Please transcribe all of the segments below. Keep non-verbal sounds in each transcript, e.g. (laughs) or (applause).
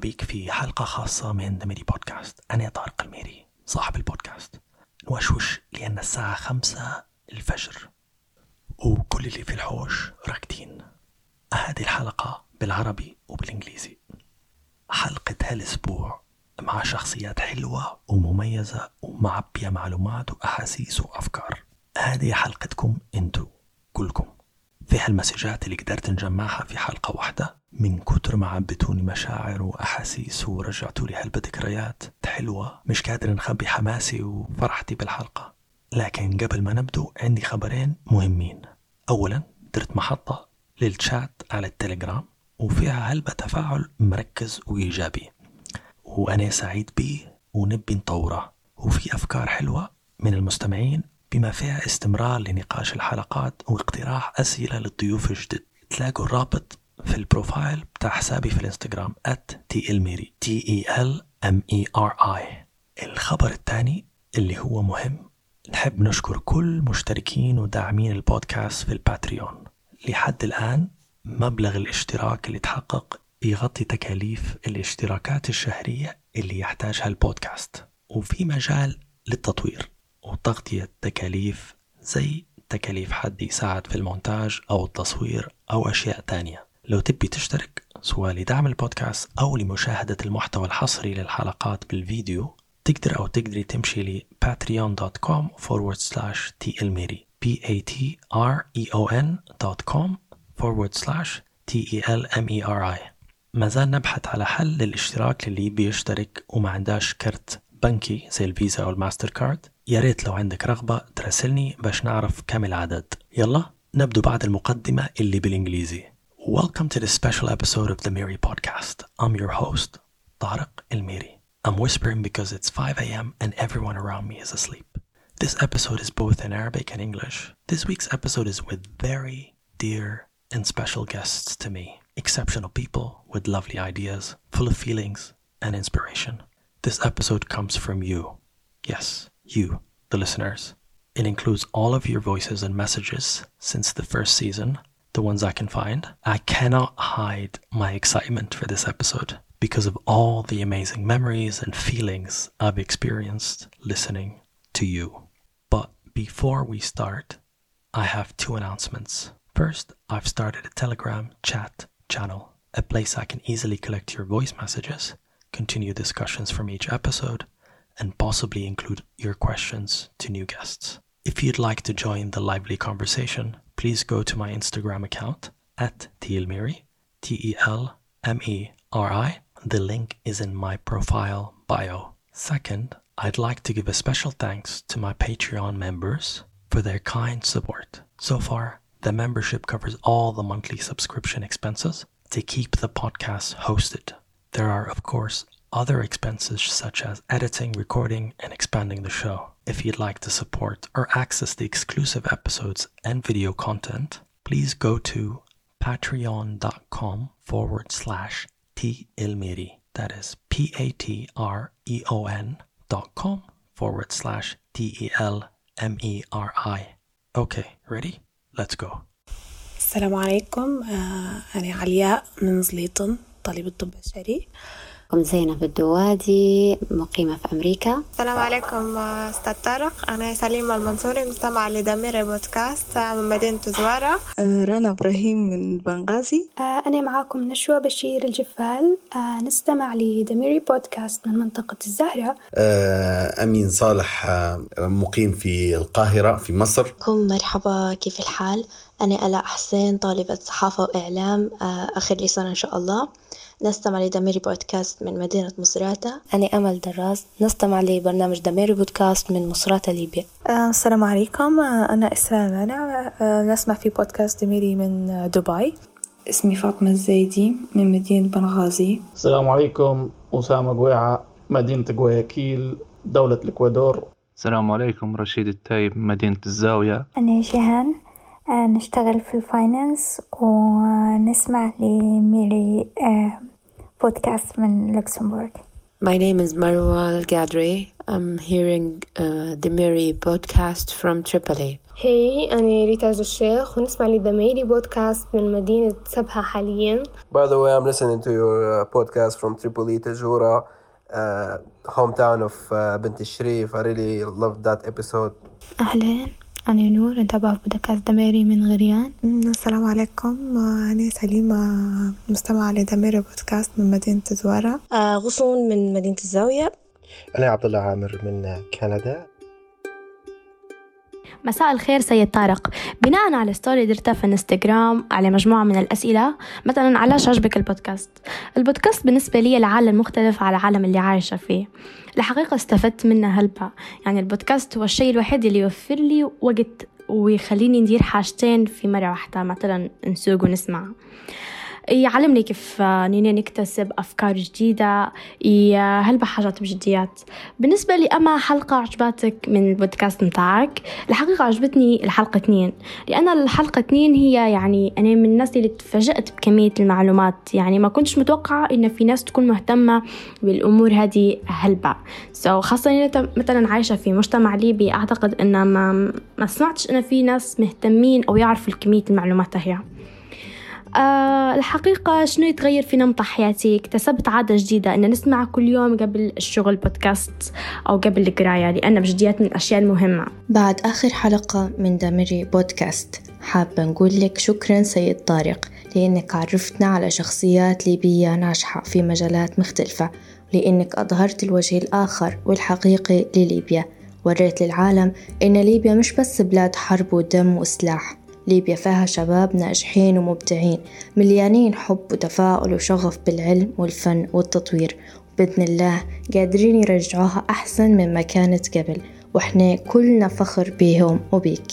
بيك في حلقة خاصة من The Miri Podcast أنا طارق الميري صاحب البودكاست. نوشوش لأن الساعة خمسة الفجر. وكل اللي في الحوش راكدين هذه الحلقة بالعربي وبالإنجليزي. حلقة هالأسبوع مع شخصيات حلوة ومميزة ومعبية معلومات وأحاسيس وأفكار. هذه حلقتكم انتو كلكم. فيها المسجات اللي قدرت نجمعها في حلقة واحدة من كتر ما عبتوني مشاعر وأحاسيس ورجعتوا لي هالذكريات حلوة مش قادر نخبي حماسي وفرحتي بالحلقة. لكن قبل ما نبدو عندي خبرين مهمين. أولا درت محطة للشات على التليجرام وفيها هلبة تفاعل مركز وإيجابي. وأنا سعيد بيه ونبي نطوره. وفي أفكار حلوة من المستمعين بما فيها استمرار لنقاش الحلقات واقتراح أسئلة للضيوف الجدد تلاقوا الرابط في البروفايل بتاع حسابي في الانستغرام @telmiri T E L M E R I الخبر الثاني اللي هو مهم نحب نشكر كل مشتركين وداعمين البودكاست في ال Patreon. لحد الآن مبلغ الاشتراك اللي تحقق يغطي تكاليف الاشتراكات الشهرية اللي يحتاجها البودكاست. وفي مجال للتطوير وتغطية تكاليف زي تكاليف حد يساعد في المونتاج أو التصوير أو أشياء تانية. لو تبي تشترك سواء لدعم البودكاست أو لمشاهدة المحتوى الحصري للحلقات بالفيديو تقدر أو تقدري تمشي ل patreon.com forward slash tlmiri p a t r e o n dot com forward slash t e l m e r i ما زال نبحث على حل للاشتراك للي يبي يشترك وما عنداش كرت بنكي زي الفيزا أو الماستر كارد. يا ريت لو عندك رغبة تراسلني باش نعرف كم العدد. يلا نبدو بعد المقدمة اللي بالإنجليزي. Welcome to this special episode of the Miri Podcast. I'm your host, Tariq El Miri. I'm whispering because it's 5 a.m. and everyone around me is asleep. This episode is both in Arabic and English. This week's episode is with very dear and special guests to me. Exceptional people with lovely ideas, full of feelings and inspiration. This episode comes from you. Yes, you, the listeners. It includes all of your voices and messages since the first season, the ones I can find. I cannot hide my excitement for this episode because of all the amazing memories and feelings I've experienced listening to you. But before we start, I have two announcements. First, I've started a Telegram chat channel, a place I can easily collect your voice messages, continue discussions from each episode, and possibly include your questions to new guests. If you'd like to join the lively conversation, please go to my Instagram account at Telmeri, T E L M E R I. The link is in my profile bio. Second, I'd like to give a special thanks to my Patreon members for their kind support. So far, the membership covers all the monthly subscription expenses to keep the podcast hosted. There are, of course, other expenses such as editing, recording, and expanding the show. If you'd like to support or access the exclusive episodes and video content, please go to patreon.com forward slash T Ilmiri. That is P A T R E O N dot com forward slash T E L M E R I. Okay, ready? Let's go. السلام عليكم آه، أنا علياء من زليطن طالبة طب بشري أم زينب الدوادي مقيمة في أمريكا. السلام عليكم أستاذ طارق. أنا سليمة المنصوري مستمعة لدمير بودكاست من مدينة زوارة. آه، رنا إبراهيم من بنغازي. آه، أنا معاكم نشوى بشير الجفال. آه، نستمع لدميري بودكاست من منطقة الزهرة. آه، أمين صالح آه، مقيم في القاهرة في مصر. بكم مرحبا كيف الحال؟ أنا آلاء حسين طالبة صحافة وإعلام آه، آخر لي سنة إن شاء الله. نستمع لدميري بودكاست من مدينة مصراتة. أنا أمل دراس نستمع لبرنامج دميري بودكاست من مصراتة ليبيا. آه، السلام عليكم. آه، أنا إسراء مانع آه، نسمع في بودكاست دميري من دبي. اسمي فاطمة الزيدي من مدينة بنغازي. السلام عليكم أسامة قويعة مدينة غوياكيل دولة الإكوادور. السلام عليكم رشيد التايب من مدينة الزاوية. أنا جيهان نشتغل في ال finance ونسمع ل Miri آه، بودكاست من لوكسمبورغ My name is Marwa Al Gadri. I'm hearing uh, the Miri podcast from Tripoli. هاي أنا ريتا الشيخ ونسمع لي بودكاست من مدينة سبها حاليا By the way, I'm listening to your uh, podcast from Tripoli, Tajura, uh, hometown of uh, بنت الشريف. I really loved that episode. أهلين أنا نور نتابع بودكاست دميري من غريان. السلام عليكم. أنا سليمة مستمعة لدميري بودكاست من مدينة زوارة. آه غصون من مدينة الزاوية. أنا عبد الله عامر من كندا. مساء الخير سيد طارق. بناء على story درتها في انستغرام على مجموعة من الأسئلة مثلا علاش عجبك البودكاست. البودكاست بالنسبة لي العالم مختلف على العالم اللي عايشة فيه. الحقيقة استفدت منه هلبا. يعني البودكاست هو الشيء الوحيد اللي يوفر لي وقت ويخليني ندير حاجتين في مرة واحدة مثلا نسوق ونسمع. يعلمني كيف نيني نكتسب أفكار جديدة هلبة حاجات بجديات. بالنسبة لي أما حلقة عجبتك من البودكاست متاعك الحقيقة عجبتني الحلقة اثنين لأن الحلقة اثنين هي يعني أنا من الناس اللي تفاجأت بكمية المعلومات. يعني ما كنتش متوقعة إن في ناس تكون مهتمة بالأمور هذه هلبة so خاصة إن مثلا عايشة في مجتمع ليبي أعتقد إن ما, ما سمعتش إن في ناس مهتمين أو يعرفوا كمية المعلومات هي. أه الحقيقة شنو يتغير في نمط حياتي اكتسبت عادة جديدة أن نسمع كل يوم قبل الشغل بودكاست أو قبل القراية لأن بجديات من الأشياء المهمة. بعد آخر حلقة من دامري بودكاست حابة نقول لك شكرا سيد طارق لأنك عرفتنا على شخصيات ليبية ناجحة في مجالات مختلفة لأنك أظهرت الوجه الآخر والحقيقي لليبيا. وريت للعالم إن ليبيا مش بس بلاد حرب ودم وسلاح ليبيا فيها شباب ناجحين ومبدعين مليانين حب وتفاؤل وشغف بالعلم والفن والتطوير. بإذن الله قادرين يرجعوها أحسن مما كانت قبل وإحنا كلنا فخر بيهم وبيك.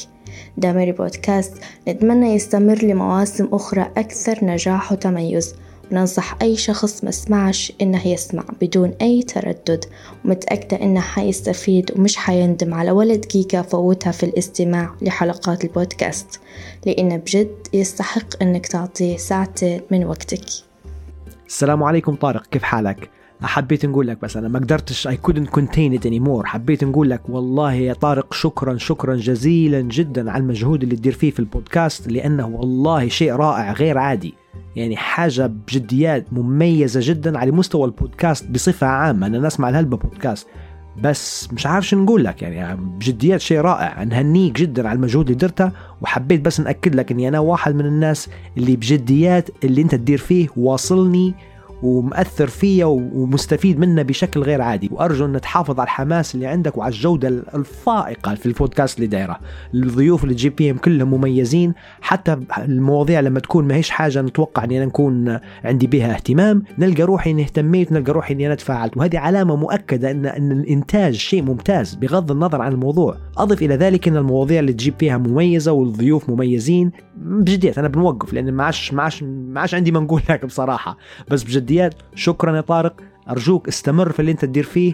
دامري بودكاست نتمنى يستمر لمواسم أخرى أكثر نجاح وتميز. وننصح أي شخص ما سمعش إنه يسمع بدون أي تردد ومتأكدة إنه حيستفيد ومش حيندم على ولا دقيقة فوتها في الاستماع لحلقات البودكاست لأنه بجد يستحق إنك تعطيه ساعتين من وقتك. السلام عليكم طارق كيف حالك؟ حبيت نقول لك بس أنا ما قدرتش I couldn't contain it anymore. حبيت نقول لك والله يا طارق شكرا شكرا جزيلا جدا على المجهود اللي تدير فيه في البودكاست لأنه والله شيء رائع غير عادي. يعني حاجة بجديات مميزة جدا على مستوى البودكاست بصفة عامة. أنا نسمع الهلبة بودكاست بس مش عارف شو نقول لك. يعني بجديات شيء رائع. نهنيك جدا على المجهود اللي درته وحبيت بس نأكد لك إني أنا واحد من الناس اللي بجديات اللي أنت تدير فيه واصلني ومأثر فيا ومستفيد منه بشكل غير عادي. وأرجو أن تحافظ على الحماس اللي عندك وعلى الجودة الفائقة في البودكاست اللي دايرة. الضيوف اللي تجيب فيهم كلهم مميزين. حتى المواضيع لما تكون ما هيش حاجة نتوقع إني أنا نكون عندي بها اهتمام نلقى روحي إني اهتميت نلقى روحي إني أنا تفاعلت. وهذه علامة مؤكدة ان أن الإنتاج شيء ممتاز بغض النظر عن الموضوع. أضف إلى ذلك إن المواضيع اللي تجيب فيها مميزة والضيوف مميزين. بجديات أنا بنوقف لأن ما عادش ما عادش عندي ما نقول لك بصراحة. بس بجديات شكرا يا طارق. أرجوك استمر في اللي أنت تدير فيه.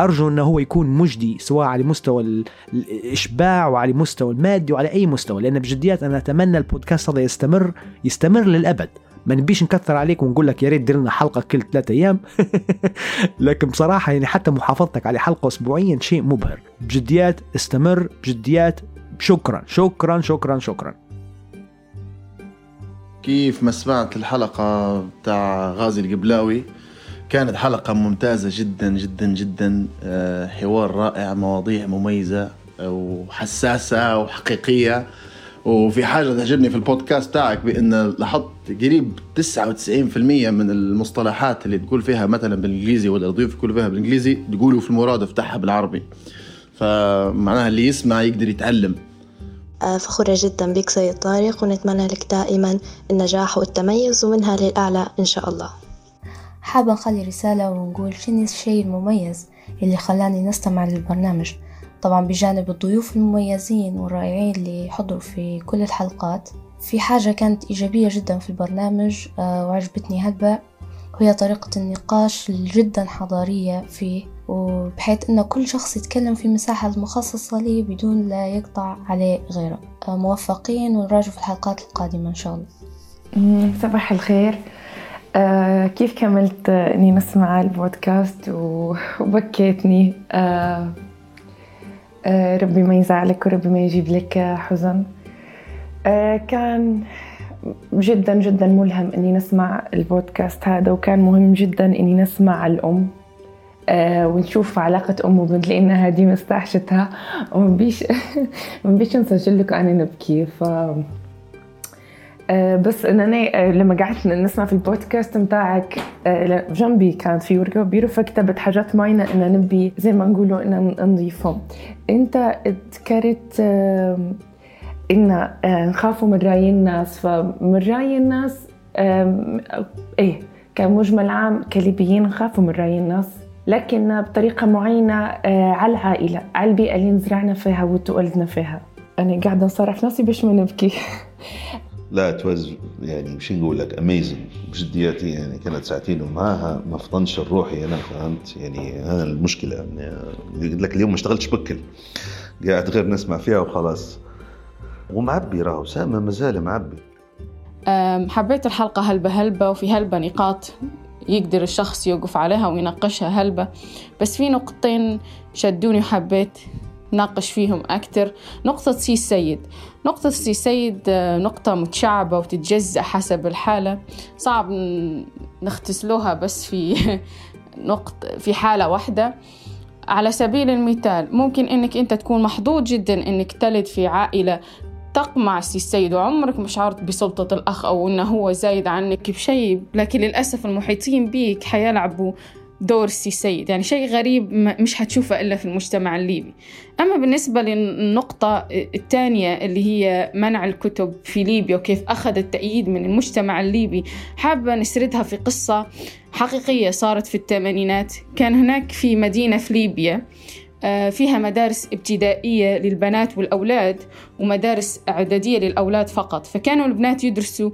أرجو إنه هو يكون مجدي سواء على مستوى الإشباع وعلى مستوى المادي وعلى أي مستوى. لأن بجديات أنا أتمنى البودكاست هذا يستمر يستمر للأبد. ما نبيش نكثر عليك ونقول لك يا ريت دير لنا حلقة كل ثلاثة أيام. (laughs) لكن بصراحة يعني حتى محافظتك على حلقة اسبوعيا شيء مبهر. بجديات استمر بجديات شكرا شكرا شكرا شكرا. كيف ما سمعت الحلقة بتاع غازي القبلاوي كانت حلقة ممتازة جدا جدا جدا. آه، حوار رائع مواضيع مميزة وحساسة وحقيقية. وفي حاجة تعجبني في البودكاست تاعك بأن لاحظت قريب 99% من المصطلحات اللي تقول فيها مثلا بالإنجليزي ولا الضيوف يقولوا فيها بالإنجليزي تقولوا في المرادف تاعها بالعربي. فمعناها اللي يسمع يقدر يتعلم. فخورة جدا بك سيد طارق ونتمنى لك دائما النجاح والتميز ومنها للأعلى إن شاء الله. حابة نخلي رسالة ونقول شنو الشيء المميز اللي خلاني نستمع للبرنامج؟ طبعا بجانب الضيوف المميزين والرائعين اللي حضروا في كل الحلقات في حاجة كانت إيجابية جدا في البرنامج آه، وعجبتني هلبة وهي طريقة النقاش جدا حضارية فيه وبحيث أن كل شخص يتكلم في مساحة مخصصة لي بدون لا يقطع عليه غيره. آه، موفقين ونراجع في الحلقات القادمة إن شاء الله. صباح الخير. آه كيف كملت إني نسمع البودكاست وبكيتني؟ آه آه، ربي ما يزعلك وربي ما يجيب لك حزن. آه، كان جدا جدا ملهم إني نسمع البودكاست هذا وكان مهم جدا إني نسمع الأم. آه ونشوف علاقة أم وبنت لأنها دي مستعشتها وما بيش (laughs) ما بيش نسجل لك أنا نبكي. ف آه بس ان أنا آه لما قعدت نسمع في البودكاست متاعك جنبي كانت في ورقة وبيرو فكتبت حاجات معينه إن نبي زي ما نقولوا إن نضيفهم. أنت ذكرت إن نخافوا من رأي الناس. فمن رأي الناس إيه كمجمل عام كليبيين نخافوا من رأي الناس. لكن بطريقة معينة آه على العائلة على البيئة اللي نزرعنا فيها وتولدنا فيها. أنا قاعدة نصرف نفسي باش ما نبكي. (laughs) لا توز يعني مش نقول لك؟ اميزنج بجدياتي يعني كانت ساعتين ومعاها ما فطنش الروحي أنا فهمت؟ يعني هذا المشكلة. يعني قلت لك اليوم ما اشتغلتش بكل. قاعد غير نسمع فيها وخلاص. ومعبي راهو سامة مازال معبي. حبيت الحلقة هلبة هلبة وفي هلبة نقاط. يقدر الشخص يوقف عليها ويناقشها هلبة. بس في نقطتين شدوني وحبيت ناقش فيهم أكتر. نقطة سي سيد نقطة سي سيد نقطة متشعبة وتتجزأ حسب الحالة. صعب نختزلوها بس في (laughs) نقط في حالة واحدة. على سبيل المثال ممكن إنك أنت تكون محظوظ جدا إنك تلد في عائلة تقمع سي السيد وعمرك ما شعرت بسلطة الأخ أو إنه هو زايد عنك بشيء لكن للأسف المحيطين بيك حيلعبوا دور السي سيد. يعني شيء غريب مش هتشوفه إلا في المجتمع الليبي. أما بالنسبة للنقطة الثانية اللي هي منع الكتب في ليبيا وكيف أخذ التأييد من المجتمع الليبي حابة نسردها في قصة حقيقية صارت في الثمانينات. كان هناك في مدينة في ليبيا فيها مدارس ابتدائية للبنات والأولاد ومدارس إعدادية للأولاد فقط. فكانوا البنات يدرسوا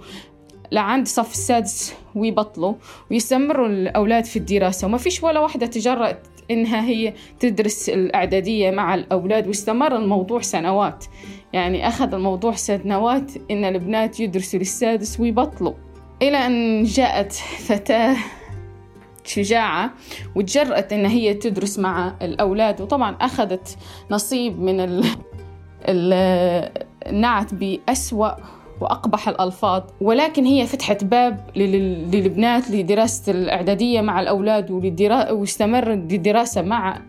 لعند صف السادس ويبطلوا ويستمروا الأولاد في الدراسة. وما فيش ولا واحدة تجرأت إنها هي تدرس الإعدادية مع الأولاد. واستمر الموضوع سنوات. يعني أخذ الموضوع سنوات إن البنات يدرسوا للسادس ويبطلوا. إلى أن جاءت فتاة شجاعة وتجرأت إن هي تدرس مع الأولاد. وطبعا أخذت نصيب من ال... النعت بأسوأ وأقبح الألفاظ. ولكن هي فتحت باب للبنات لدراسة الإعدادية مع الأولاد وللدرا... واستمر الدراسة مع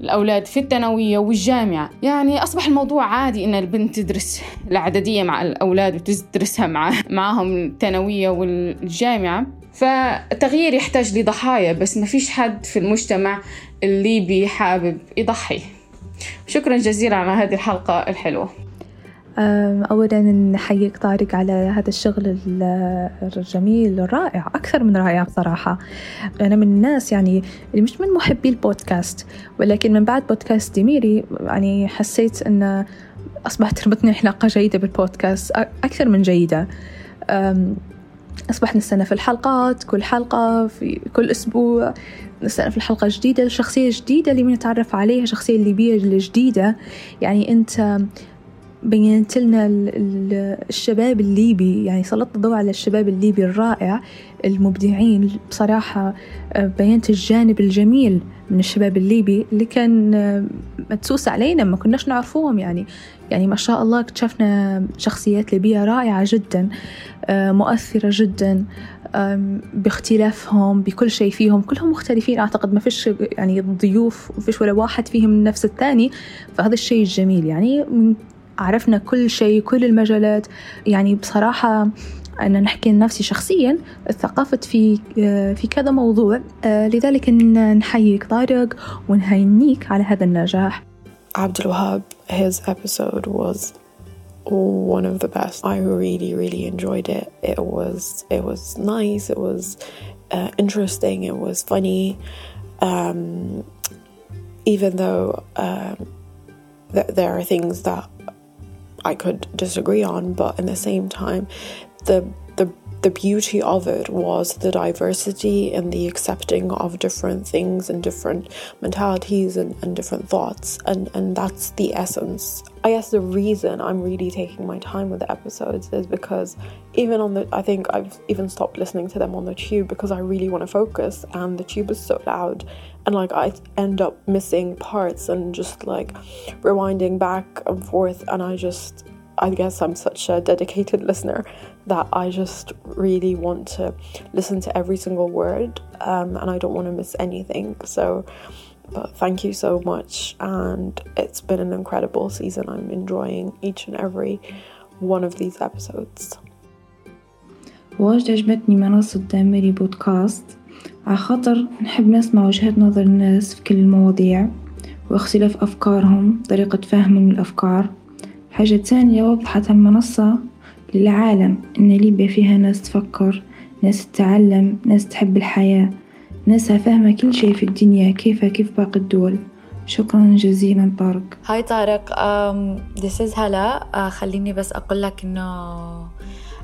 الأولاد في الثانوية والجامعة. يعني أصبح الموضوع عادي إن البنت تدرس الإعدادية مع الأولاد وتدرسها مع معهم الثانوية والجامعة. فالتغيير يحتاج لضحايا بس ما فيش حد في المجتمع الليبي حابب يضحي. شكرا جزيلا على هذه الحلقة الحلوة. أولا نحييك طارق على هذا الشغل الجميل الرائع أكثر من رائع بصراحة. أنا من الناس يعني اللي مش من محبي البودكاست ولكن من بعد بودكاست ديميري يعني حسيت أن أصبحت تربطني علاقة جيدة بالبودكاست أكثر من جيدة. أصبح نستنى في الحلقات كل حلقة في كل أسبوع نستنى في الحلقة جديدة شخصية جديدة اللي بنتعرف عليها شخصية الليبية الجديدة يعني أنت بينت لنا الشباب الليبي يعني سلطت الضوء على الشباب الليبي الرائع المبدعين. بصراحة بينت الجانب الجميل من الشباب الليبي اللي كان مدسوس علينا ما كناش نعرفوهم يعني. يعني ما شاء الله اكتشفنا شخصيات ليبية رائعة جدا مؤثرة جدا باختلافهم بكل شيء فيهم. كلهم مختلفين. أعتقد ما فيش يعني ضيوف ما فيش ولا واحد فيهم نفس الثاني. فهذا الشيء الجميل. يعني عرفنا كل شيء كل المجالات يعني بصراحة أنا نحكي لنفسي شخصيا ثقافت في في كذا موضوع لذلك نحييك طارق ونهنيك على هذا النجاح عبد الوهاب his episode was one of the best I really really enjoyed it it was it was nice it was uh, interesting it was funny um, even though um, th- there are things that I could disagree on, but in the same time, the the the beauty of it was the diversity and the accepting of different things and different mentalities and, and different thoughts and, and that's the essence. I guess the reason I'm really taking my time with the episodes is because even on the, I think I've even stopped listening to them on the tube because I really want to focus, and the tube is so loud, and like I end up missing parts and just like rewinding back and forth, and I just I guess I'm such a dedicated listener that I just really want to listen to every single word um, and I don't want to miss anything. So, but thank you so much. And it's been an incredible season. I'm enjoying each and every one of these episodes. واجد عجبتني منصة دامري بودكاست على خاطر نحب نسمع وجهات نظر الناس في كل المواضيع واختلاف أفكارهم طريقة فهمهم للأفكار. حاجة تانية وضحت المنصة للعالم إن ليبيا فيها ناس تفكر ناس تتعلم ناس تحب الحياة ناسها فاهمة كل شي في الدنيا كيف كيف باقي الدول. شكرا جزيلا طارق. هاي طارق um, this is هلا. uh, خليني بس أقول لك إنه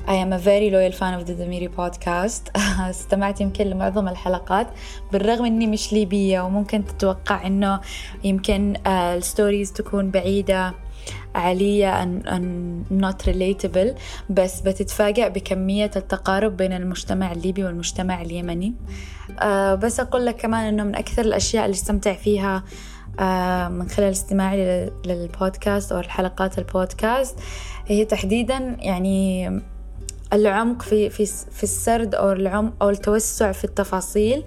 I am a very loyal fan of the Damiri podcast. (laughs) استمعت يمكن لمعظم الحلقات. بالرغم إني مش ليبية وممكن تتوقع إنه يمكن الستوريز تكون بعيدة عليا and, not relatable. بس بتتفاجأ بكمية التقارب بين المجتمع الليبي والمجتمع اليمني. أه بس أقول لك كمان أنه من أكثر الأشياء اللي استمتع فيها أه من خلال استماعي للبودكاست أو الحلقات البودكاست هي تحديدا يعني العمق في في في السرد أو العمق أو التوسع في التفاصيل.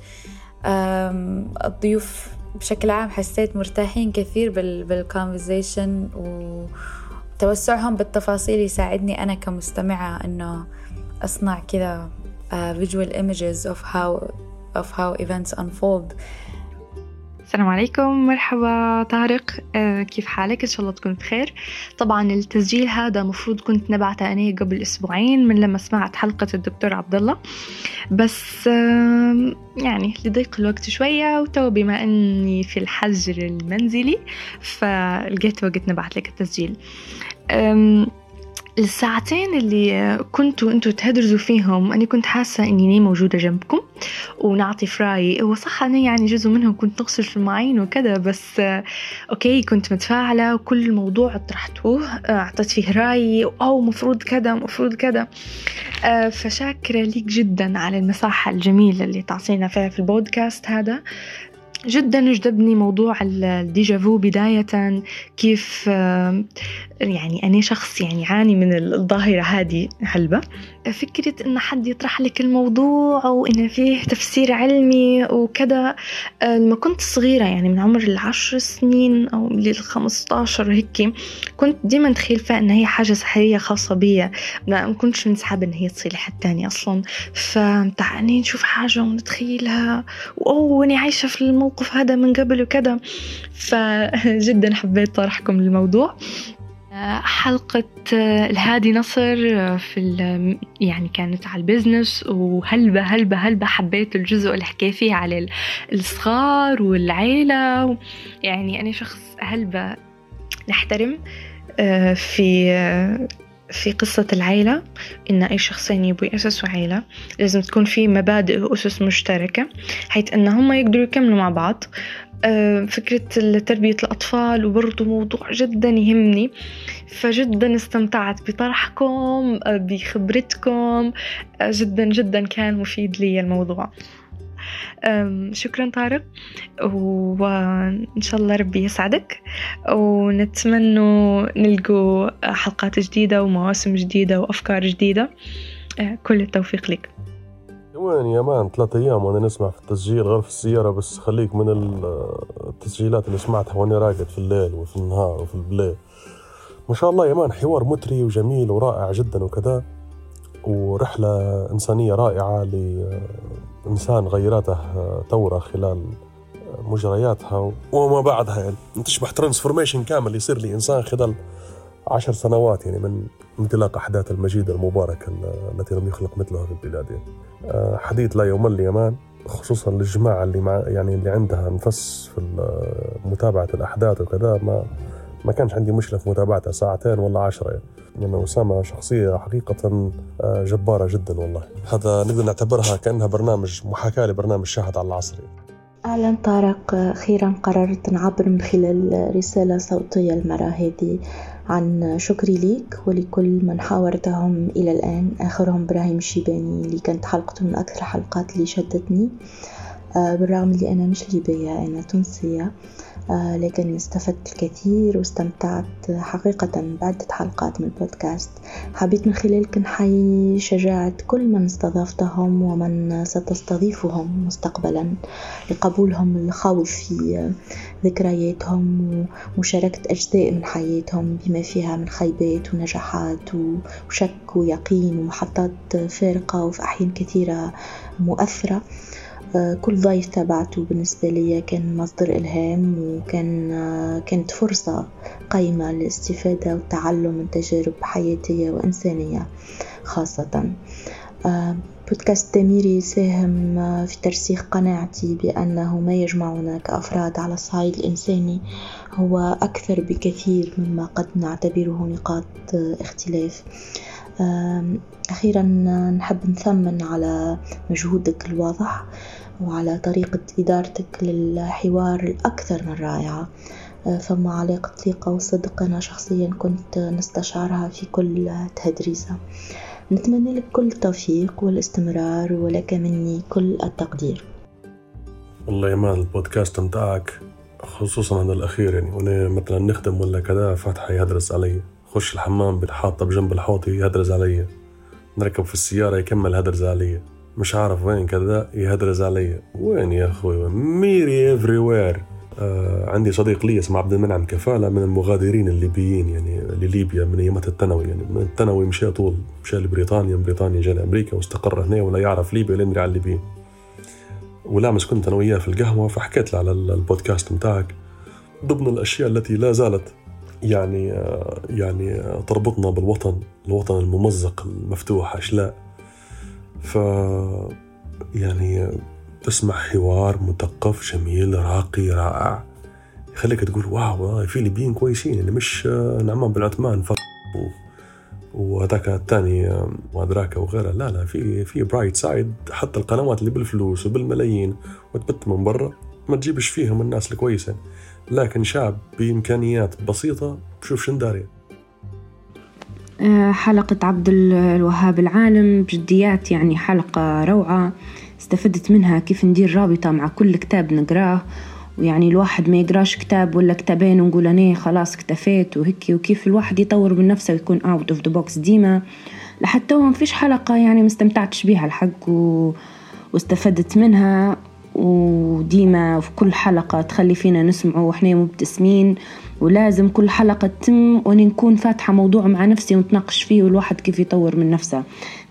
الضيوف بشكل عام حسيت مرتاحين كثير بالكونفرزيشن وتوسعهم بالتفاصيل يساعدني أنا كمستمعة إنه أصنع كذا visual images of how of how events unfold. السلام عليكم مرحبا. طارق آه كيف حالك؟ إن شاء الله تكون بخير. طبعا التسجيل هذا مفروض كنت نبعته أنا قبل أسبوعين من لما سمعت حلقة الدكتور عبد الله. بس آه يعني لضيق الوقت شوية وتو بما إني في الحجر المنزلي فلقيت وقت نبعت لك التسجيل. الساعتين اللي كنتوا أنتوا تهدرزوا فيهم أنا كنت حاسة إني موجودة جنبكم ونعطي في رأيي هو صح أنا يعني جزء منهم كنت نغسل في المواعين وكذا بس أوكي كنت متفاعلة وكل الموضوع طرحتوه أعطيت فيه رأيي أو مفروض كذا مفروض كذا. فشاكرة ليك جدا على المساحة الجميلة اللي تعطينا فيها في البودكاست هذا. جدا جذبني موضوع الديجافو بداية كيف يعني أنا شخص يعني يعاني من الظاهرة هذه هلبة فكرة إن حد يطرح لك الموضوع وإن فيه تفسير علمي وكذا لما كنت صغيرة يعني من عمر العشر سنين أو للخمسطاشر هيك كنت ديما تخيل إن هي حاجة سحرية خاصة بي ما كنتش منسحب إن هي تصير لحد تاني أصلا. فتعني نشوف حاجة ونتخيلها وأوه أنا عايشة في الموقف هذا من قبل وكذا. فجدا حبيت طرحكم للموضوع حلقة الهادي نصر في يعني كانت على ال business وهلبة هلبة هلبة حبيت الجزء اللي حكي فيه على الصغار والعيلة يعني أنا شخص هلبة نحترم في في قصة العيلة إن أي شخصين يبوا يأسسوا عيلة لازم تكون في مبادئ وأسس مشتركة حيث إن هم يقدروا يكملوا مع بعض. فكرة تربية الأطفال وبرضه موضوع جدا يهمني. فجدا استمتعت بطرحكم بخبرتكم. جدا جدا كان مفيد لي الموضوع. شكرا طارق. وإن شاء الله ربي يسعدك. ونتمنى نلقوا حلقات جديدة ومواسم جديدة وأفكار جديدة. كل التوفيق لك. وين يا مان؟ ثلاثة أيام وأنا نسمع في التسجيل غير في السيارة بس. خليك من التسجيلات اللي سمعتها وأنا راقد في الليل وفي النهار وفي ال play ما شاء الله يا مان حوار مثري وجميل ورائع جدا وكذا ورحلة إنسانية رائعة لإنسان غيراته ثورة خلال مجرياتها وما بعدها. يعني تشبه ترانسفورميشن كامل يصير لي إنسان خلال عشر سنوات يعني من انطلاق أحداث المجيد المباركة التي لم يخلق مثلها في البلاد. يعني. حديث لا يمل يمان خصوصا للجماعة اللي مع يعني اللي عندها نفس في متابعة الأحداث وكذا ما ما كانش عندي مشكلة في متابعتها ساعتين ولا عشرة. يعني. لأن أسامة شخصية حقيقة جبارة جدا والله. هذا نقدر نعتبرها كأنها برنامج محاكاة لبرنامج شاهد على العصر. أهلا طارق أخيرا قررت نعبر من خلال رسالة صوتية المرة هذه عن شكري ليك ولكل من حاورتهم إلى الآن. آخرهم إبراهيم الشيباني اللي كانت حلقته من أكثر الحلقات اللي شدتني. آه، بالرغم اللي أنا مش ليبية أنا تونسية. لكن استفدت الكثير واستمتعت حقيقة بعدة حلقات من البودكاست. حبيت من خلالك نحيي شجاعة كل من استضافتهم ومن ستستضيفهم مستقبلا لقبولهم الخوف في ذكرياتهم ومشاركة أجزاء من حياتهم بما فيها من خيبات ونجاحات وشك ويقين ومحطات فارقة وفي أحيان كثيرة مؤثرة. كل ضيف تابعته بالنسبة لي كان مصدر إلهام وكان كانت فرصة قيمة للاستفادة والتعلم من تجارب حياتية وإنسانية خاصة. بودكاست دميري ساهم في ترسيخ قناعتي بأنه ما يجمعنا كأفراد على الصعيد الإنساني هو أكثر بكثير مما قد نعتبره نقاط اختلاف. أخيرا نحب نثمن على مجهودك الواضح. وعلى طريقة إدارتك للحوار الأكثر من رائعة. فما علاقة ثقة وصدق. أنا شخصيا كنت نستشعرها في كل تدريسة. نتمنى لك كل التوفيق والاستمرار ولك مني كل التقدير. والله مان البودكاست متاعك خصوصا هذا الأخير. يعني وأنا مثلا نخدم ولا كذا فاتحة يهدرس علي. خش الحمام بتحاطة بجنب الحوض يهدرز علي. نركب في السيارة يكمل هدرز علي. مش عارف وين كذا يهدرز علي. وين يا أخوي؟ ميري everywhere آه عندي صديق لي اسمه عبد المنعم كفالة من المغادرين الليبيين يعني لليبيا من ايامات الثانوي يعني من الثانوي مشى طول مشى لبريطانيا من بريطانيا جا لأمريكا واستقر هنا ولا يعرف ليبيا لين على الليبيين. ولامس كنت أنا وياه في القهوة فحكيت له على البودكاست متاعك. ضمن الأشياء التي لا زالت يعني يعني تربطنا بالوطن الوطن الممزق المفتوح أشلاء. ف يعني تسمع حوار مثقف جميل راقي رائع. يخليك تقول wow في ليبيين كويسين يعني مش نعمان بن عثمان فقط. وهذاك الثاني وادراك وغيره لا لا في في bright side حتى القنوات اللي بالفلوس وبالملايين وتبت من برا ما تجيبش فيهم الناس الكويسة. لكن شاب بإمكانيات بسيطة بشوف شن داري حلقة عبد الوهاب العالم بجديات يعني حلقة روعة. استفدت منها كيف ندير رابطة مع كل كتاب نقراه. ويعني الواحد ما يقراش كتاب ولا كتابين ونقول أنا خلاص اكتفيت وهيك وكيف الواحد يطور من نفسه ويكون out of the box ديما. لحتى هو مفيش حلقة يعني مستمتعتش بيها الحق و... واستفدت منها. وديما في كل حلقة تخلي فينا نسمعه وإحنا مبتسمين ولازم كل حلقة تتم وأني نكون فاتحة موضوع مع نفسي ونتناقش فيه والواحد كيف يطور من نفسه.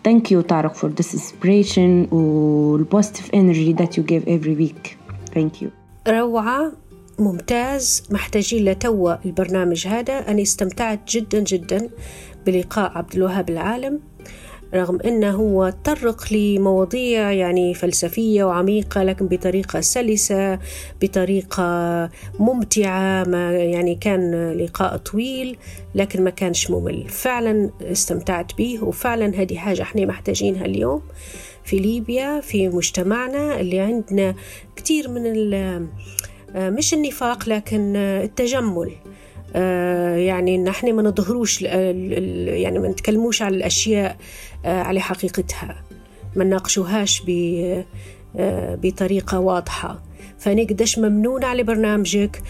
Thank you طارق for this inspiration والpositive energy that you give every week. Thank you. روعة ممتاز محتاجين لتوا البرنامج هذا. أنا استمتعت جدا جدا بلقاء عبد الوهاب العالم. رغم أنه هو تطرق لمواضيع يعني فلسفية وعميقة لكن بطريقة سلسة بطريقة ممتعة ما يعني كان لقاء طويل لكن ما كانش ممل. فعلا استمتعت به وفعلا هذه حاجة إحنا محتاجينها اليوم في ليبيا في مجتمعنا اللي عندنا كتير من مش النفاق لكن التجمل. يعني نحن ما نظهروش يعني ما نتكلموش على الأشياء على حقيقتها. ما نناقشوهاش بطريقة واضحة. فأنا قديش ممنون على برنامجك.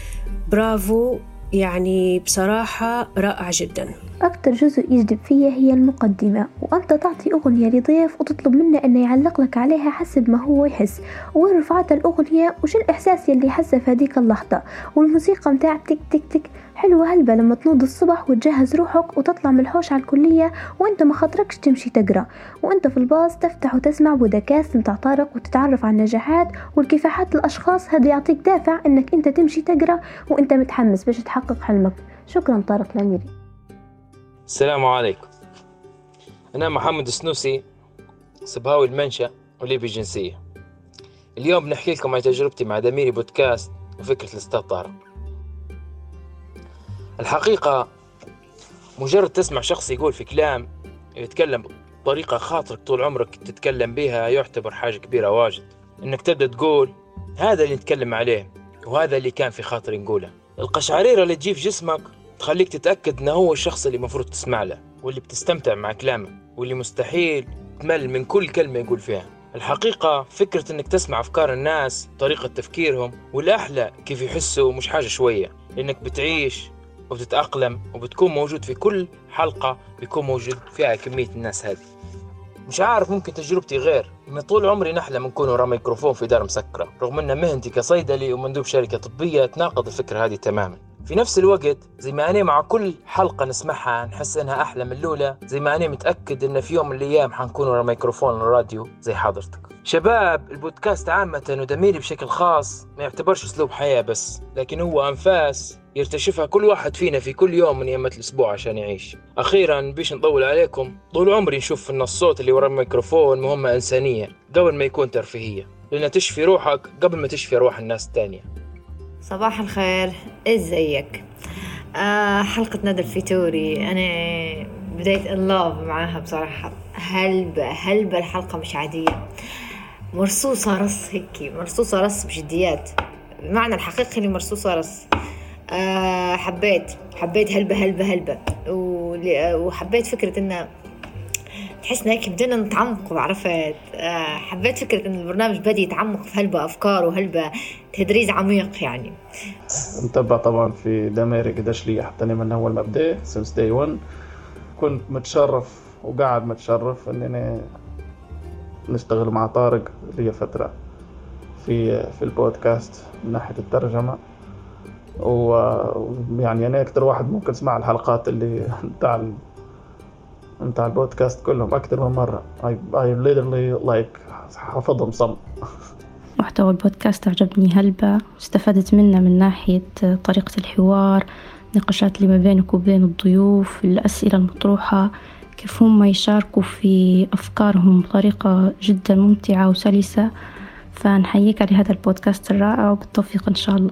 برافو. يعني بصراحة رائع جدا. أكتر جزء يجذب فيا هي المقدمة وأنت تعطي أغنية لضيف وتطلب منه أنه يعلق لك عليها حسب ما هو يحس. وين رفعت الأغنية وش الإحساس يلي حسه في هذيك اللحظة؟ والموسيقى متاع تك تك تك. حلوة هلبة لما تنوض الصبح وتجهز روحك وتطلع من الحوش على الكلية وانت ما خاطركش تمشي تقرأ. وانت في الباص تفتح وتسمع بودكاست متاع طارق وتتعرف على النجاحات والكفاحات الأشخاص هذا يعطيك دافع إنك انت تمشي تقرأ وانت متحمس باش تحقق حلمك. شكرا طارق الأميري. السلام عليكم. أنا محمد السنوسي صباوي المنشأ وليبي الجنسية. اليوم بنحكي لكم عن تجربتي مع دميري بودكاست وفكرة الأستاذ طارق. الحقيقة مجرد تسمع شخص يقول في كلام يتكلم بطريقة خاطرك طول عمرك تتكلم بها يعتبر حاجة كبيرة واجد. إنك تبدأ تقول هذا اللي نتكلم عليه وهذا اللي كان في خاطري نقوله. القشعريرة اللي تجي في جسمك وتخليك تتأكد إنه هو الشخص اللي المفروض تسمع له واللي بتستمتع مع كلامه واللي مستحيل تمل من كل كلمة يقول فيها. الحقيقة فكرة إنك تسمع أفكار الناس طريقة تفكيرهم والأحلى كيف يحسوا مش حاجة شوية. لأنك بتعيش وبتتأقلم وبتكون موجود في كل حلقة بيكون موجود فيها كمية الناس هذه. مش عارف ممكن تجربتي غير من طول عمري نحلم نكون ورا ميكروفون في دار مسكرة رغم أن مهنتي كصيدلي ومندوب شركة طبية تناقض الفكرة هذه تماما. في نفس الوقت زي ما أنا مع كل حلقة نسمعها نحس إنها أحلى من الأولى زي ما أنا متأكد إن في يوم من الأيام حنكون ورا ميكروفون الراديو زي حضرتك. شباب البودكاست عامة ودميري بشكل خاص ما يعتبرش أسلوب حياة بس لكن هو أنفاس يرتشفها كل واحد فينا في كل يوم من أيامات الأسبوع عشان يعيش. أخيرا بيش نطول عليكم. طول عمري نشوف إن الصوت اللي ورا الميكروفون مهمة إنسانية قبل ما يكون ترفيهية. لأنها تشفي روحك قبل ما تشفي روح الناس التانية. صباح الخير. إزيك؟ آه حلقة ندى الفيتوري. أنا بديت اللوف معاها بصراحة. هلبة هلبة الحلقة مش عادية. مرصوصة رص هيك مرصوصة رص بجديات. المعنى الحقيقي لمرصوصة رص. آه حبيت حبيت هلبة هلبة هلبة. وحبيت فكرة إنه تحس هيك بدنا نتعمق عرفت آه حبيت فكرة إن البرنامج بدي يتعمق في هلبة أفكار وهلبة تدريس عميق يعني. متبع طبعا في دميري قديش لي حتى من أول ما بديت سنس داي 1 كنت متشرف وقاعد متشرف إني نشتغل مع طارق لي فترة في في البودكاست من ناحية الترجمة. ويعني أنا أكتر واحد ممكن أسمع الحلقات اللي بتاع بتاع البودكاست كلهم أكتر من مرة. I, I literally like حافظهم صم محتوى البودكاست أعجبني. هلبة استفدت منه من ناحية طريقة الحوار النقاشات اللي ما بينك وبين الضيوف الأسئلة المطروحة؟ كيف هم يشاركوا في أفكارهم بطريقة جدا ممتعة وسلسة؟ فنحييك على هذا البودكاست الرائع وبالتوفيق إن شاء الله.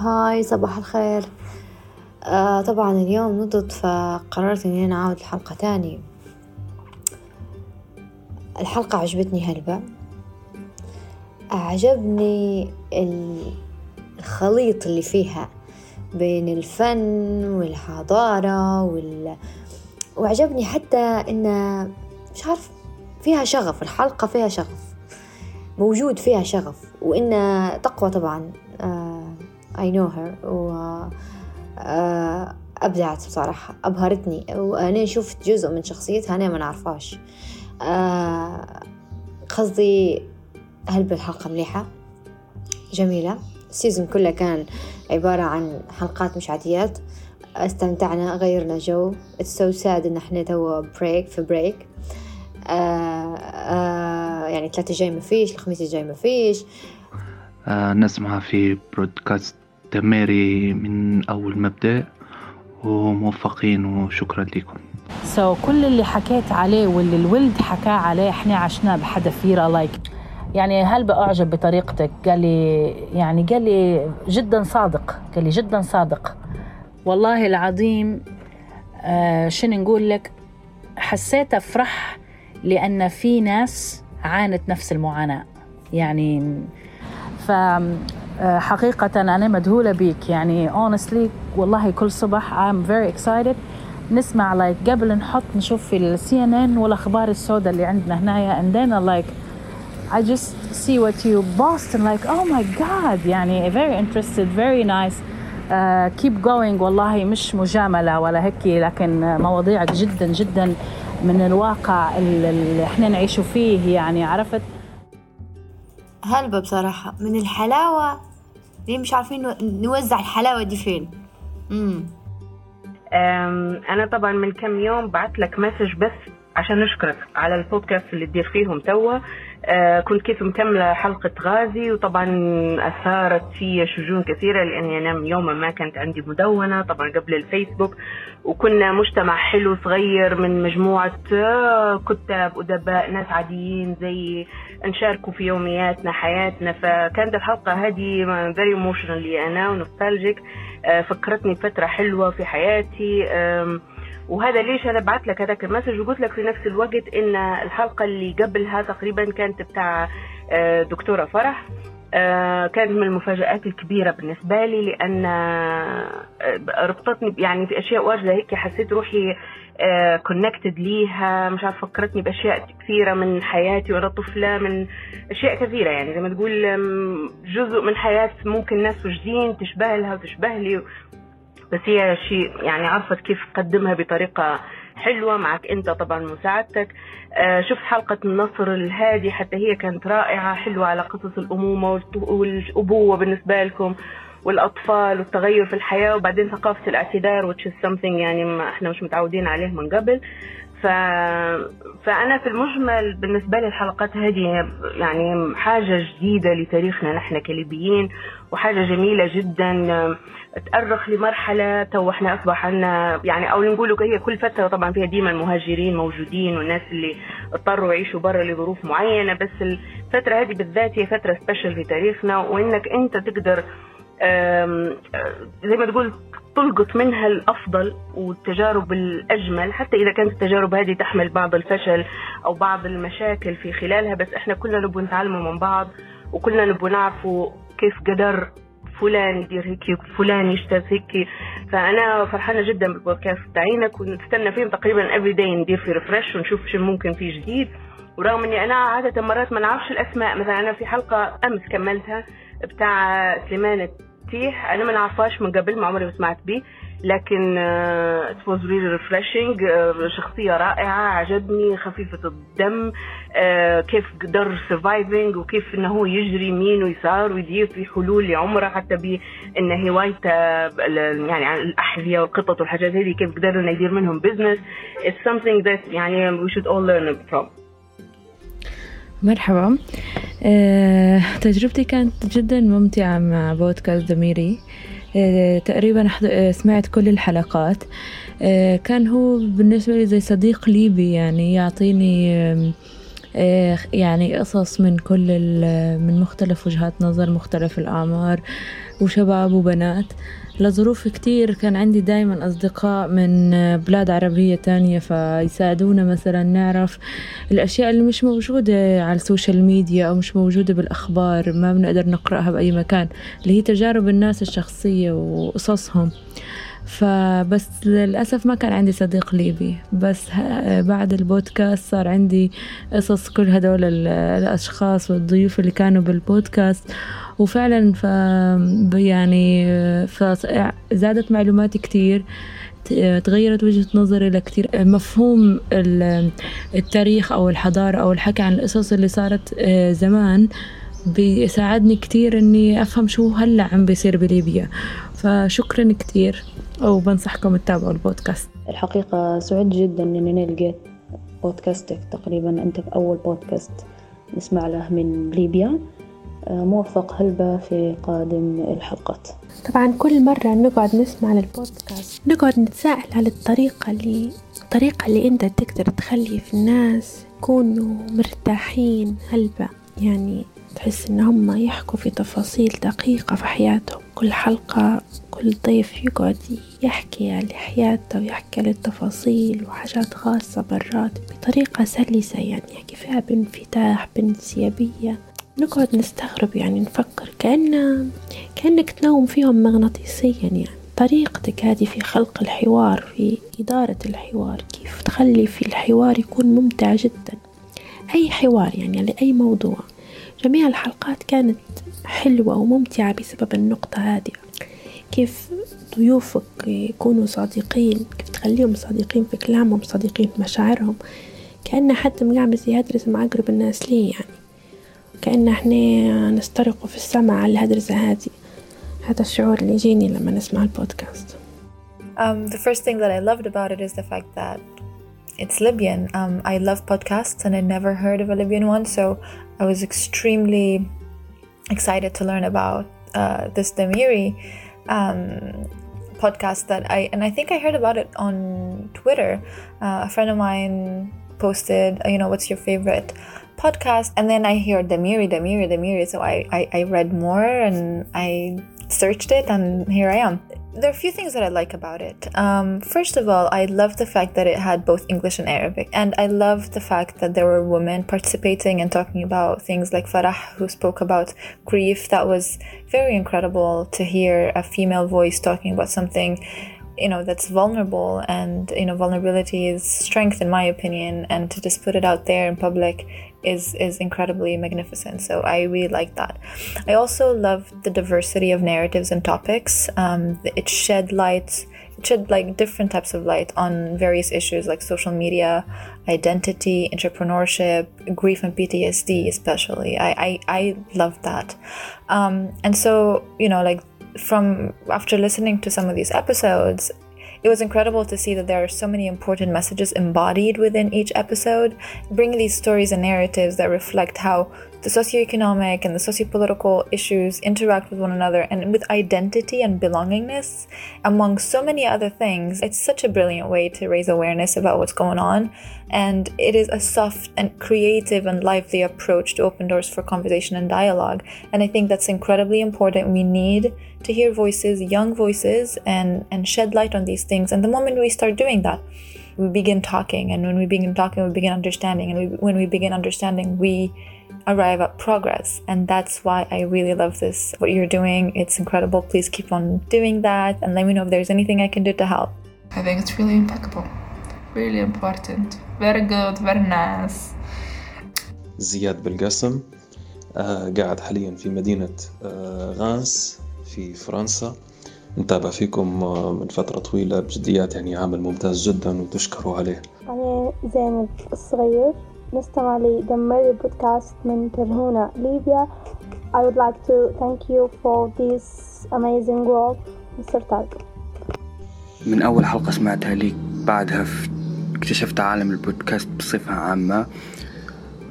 هاي صباح الخير. آه طبعا اليوم نضت فقررت إني أنا أعود الحلقة تاني الحلقة عجبتني هلبة أعجبني الخليط اللي فيها بين الفن والحضارة وال... وعجبني حتى إن مش عارف فيها شغف. الحلقة فيها شغف. موجود فيها شغف. وإن تقوى طبعا. uh, I know her. و uh, أبدعت بصراحة. أبهرتني. وأنا شفت جزء من شخصيتها أنا ما نعرفهاش. uh, قصدي هل بالحلقة مليحة؟ جميلة. ال season كله كان عبارة عن حلقات مش عاديات استمتعنا غيرنا جو. It's so sad إن إحنا توا break في break آه آه يعني ثلاثة جاي ما فيش الخميس الجاي ما فيش. آه نسمع في برودكاست دميري من أول ما بدأ وموفقين وشكرا لكم. so so, كل اللي حكيت عليه واللي الولد حكاه عليه إحنا عشناه بحذافيره like like. يعني هل بأعجب بطريقتك؟ قال لي يعني قال لي جدا صادق قال لي جدا صادق. والله العظيم آه شنو نقول لك؟ حسيت أفرح لأن في ناس عانت نفس المعاناة. يعني ف حقيقة أنا مذهولة بيك. يعني honestly والله كل صبح I'm very excited. نسمع like قبل نحط نشوف في السي ان ان والأخبار السوداء اللي عندنا هنا and then I like I just see what you Boston like oh my god يعني very interested very nice. uh, keep going والله مش مجاملة ولا هيك لكن مواضيعك جدا جدا من الواقع اللي إحنا نعيشه فيه يعني عرفت؟ هلبة بصراحة من الحلاوة ليه مش عارفين نوزع الحلاوة دي فين. امم أنا طبعا من كم يوم بعت لك مسج بس عشان نشكرك على البودكاست اللي تدير فيهم توا. آه كنت كيف مكملة حلقة غازي وطبعا أثارت في شجون كثيرة لأني أنا يوما ما كانت عندي مدونة طبعا قبل الفيسبوك. وكنا مجتمع حلو صغير من مجموعة آه كتاب أدباء ناس عاديين زي نشاركوا في يومياتنا حياتنا. فكانت الحلقة هذه very emotional لي أنا ونوستالجيك آه فكرتني فترة حلوة في حياتي. آه وهذا ليش أنا بعت لك هذاك ال message؟ وقلت لك في نفس الوقت إن الحلقة اللي قبلها تقريبا كانت بتاع دكتورة فرح. آه، كانت من المفاجآت الكبيرة بالنسبة لي لأن آه، ربطتني يعني في أشياء واجدة هيك حسيت روحي connected ليها مش عارف فكرتني بأشياء كثيرة من حياتي وأنا طفلة من أشياء كثيرة يعني زي ما تقول جزء من حياة ممكن ناس وجدين تشبه لها وتشبه لي. بس هي شيء يعني عرفت كيف تقدمها بطريقة حلوة معك أنت طبعا مساعدتك. آه، شفت حلقة النصر الهادي حتى هي كانت رائعة حلوة على قصص الأمومة والأبوة بالنسبة لكم. والأطفال والتغير في الحياة وبعدين ثقافة الاعتذار which is something يعني ما إحنا مش متعودين عليه من قبل. ف... فأنا في المجمل بالنسبة لي الحلقات هذه يعني حاجة جديدة لتاريخنا نحن كليبيين وحاجة جميلة جدا تأرخ لمرحلة تو إحنا أصبح عنا يعني أو نقول هي كل فترة طبعا فيها ديما المهاجرين موجودين والناس اللي اضطروا يعيشوا برا لظروف معينة بس الفترة هذه بالذات هي فترة سبيشل في تاريخنا وإنك أنت تقدر زي ما تقول تلقط منها الأفضل والتجارب الأجمل حتى إذا كانت التجارب هذه تحمل بعض الفشل أو بعض المشاكل في خلالها بس إحنا كلنا نبغى نتعلموا من بعض وكلنا نبغى نعرفوا كيف قدر فلان يدير هيك فلان يشتغل هيك. فأنا فرحانة جدا بالبودكاست تاعينك ونستنى فيهم تقريبا every day ندير في refresh ونشوف شو ممكن فيه جديد. ورغم إني أنا عادة مرات ما نعرفش الأسماء مثلا أنا في حلقة أمس كملتها بتاع سليمان التيح أنا ما نعرفهاش من قبل ما عمري ما سمعت به لكن it was really refreshing شخصية رائعة عجبني خفيفة الدم uh, كيف قدر surviving وكيف إنه هو يجري يمين ويسار ويدير في حلول لعمره حتى بان هوايته يعني الأحذية والقطط والحاجات هذه كيف قدر إنه يدير منهم business it's something that يعني we should all learn from. مرحبا. أه، تجربتي كانت جدا ممتعة مع بودكاست ضميري. أه، تقريبا أه، سمعت كل الحلقات. كان هو بالنسبة لي زي صديق ليبي يعني يعطيني يعني قصص من كل من مختلف وجهات نظر مختلف الأعمار وشباب وبنات. لظروف كتير. كان عندي دايما أصدقاء من بلاد عربية تانية فيساعدونا مثلا نعرف الأشياء اللي مش موجودة على ال social media أو مش موجودة بالأخبار ما بنقدر نقرأها بأي مكان اللي هي تجارب الناس الشخصية وقصصهم. فبس للأسف ما كان عندي صديق ليبي. بس بعد البودكاست صار عندي قصص كل هدول الأشخاص والضيوف اللي كانوا بالبودكاست. وفعلا ف يعني فزادت معلوماتي كتير تغيرت وجهة نظري لكتير. مفهوم التاريخ أو الحضارة أو الحكي عن القصص اللي صارت آه، زمان بيساعدني كتير إني أفهم شو هلأ عم بيصير بليبيا. فشكرا كتير. وبنصحكم تتابعوا البودكاست. الحقيقة سعدت جدا إني لقيت بودكاستك. تقريبا أنت في أول بودكاست نسمع له من ليبيا. آه، موفق هلبة في قادم الحلقات. طبعا كل مرة نقعد نسمع للبودكاست نقعد نتساءل على الطريقة اللي الطريقة اللي أنت تقدر تخلي في الناس يكونوا مرتاحين هلبة يعني تحس ان هم يحكوا في تفاصيل دقيقة في حياتهم. كل حلقة كل ضيف يقعد يحكي على حياته ويحكي على التفاصيل وحاجات خاصة برات بطريقة سلسة يعني يحكي فيها بانفتاح بانسيابية. نقعد نستغرب يعني نفكر كأن كأنك تنوم فيهم مغناطيسيا يعني. طريقتك هذه في خلق الحوار في إدارة الحوار كيف تخلي في الحوار يكون ممتع جدا. أي حوار يعني لأي موضوع. جميع الحلقات كانت حلوة وممتعة بسبب النقطة هذه. كيف ضيوفك يكونوا صادقين كيف تخليهم صادقين في كلامهم صادقين في مشاعرهم؟ كأن حد مقعمز يهدرس مع أقرب الناس ليه يعني؟ كأن إحنا نسترق في السماء على الهدرزة هذه. هذا الشعور اللي يجيني لما نسمع البودكاست. Um, the first thing that I loved about it is the fact that it's Libyan. Um, I love podcasts and I never heard of a Libyan one, so I was extremely excited to learn about uh, this Demiri um, podcast that I and I think I heard about it on Twitter. Uh, a friend of mine posted, you know, what's your favorite podcast and then I hear Demiri, Demiri, Demiri. So I, I, I read more and I searched it and here I am. There are a few things that I like about it. Um, first of all, I love the fact that it had both English and Arabic, and I love the fact that there were women participating and talking about things like Farah, who spoke about grief. That was very incredible to hear a female voice talking about something you know that's vulnerable and you know vulnerability is strength in my opinion and to just put it out there in public is is incredibly magnificent. So i really like that. I also love the diversity of narratives and topics. Um, it shed light it shed like different types of light on various issues like social media identity entrepreneurship grief and ptsd especially. I i, I love that. Um, and so you know like from after listening to some of these episodes, it was incredible to see that there are so many important messages embodied within each episode, bringing these stories and narratives that reflect how the socioeconomic and the sociopolitical issues interact with one another and with identity and belongingness, among so many other things. It's such a brilliant way to raise awareness about what's going on, and it is a soft and creative and lively approach to open doors for conversation and dialogue. And I think that's incredibly important. We need to hear voices, young voices, and, and shed light on these things. And the moment we start doing that, we begin talking, and when we begin talking, we begin understanding, and we, when we begin understanding, we arrive at progress. And that's why I really love this. What you're doing, it's incredible. Please keep on doing that and let me know if there's anything I can do to help. I think it's really impeccable, really important, very good, very nice. زياد بالقاسم آه قاعد حاليا في مدينة آه غانس في فرنسا نتابع فيكم آه من فترة طويلة بجديات يعني عمل ممتاز جدا وتشكروا عليه أنا زينب الصغير نستمع لدمري بودكاست من ترهونة ليبيا. I would like to thank you for this amazing work Mr. طارق من أول حلقة سمعتها ليك بعدها اكتشفت عالم البودكاست بصفة عامة.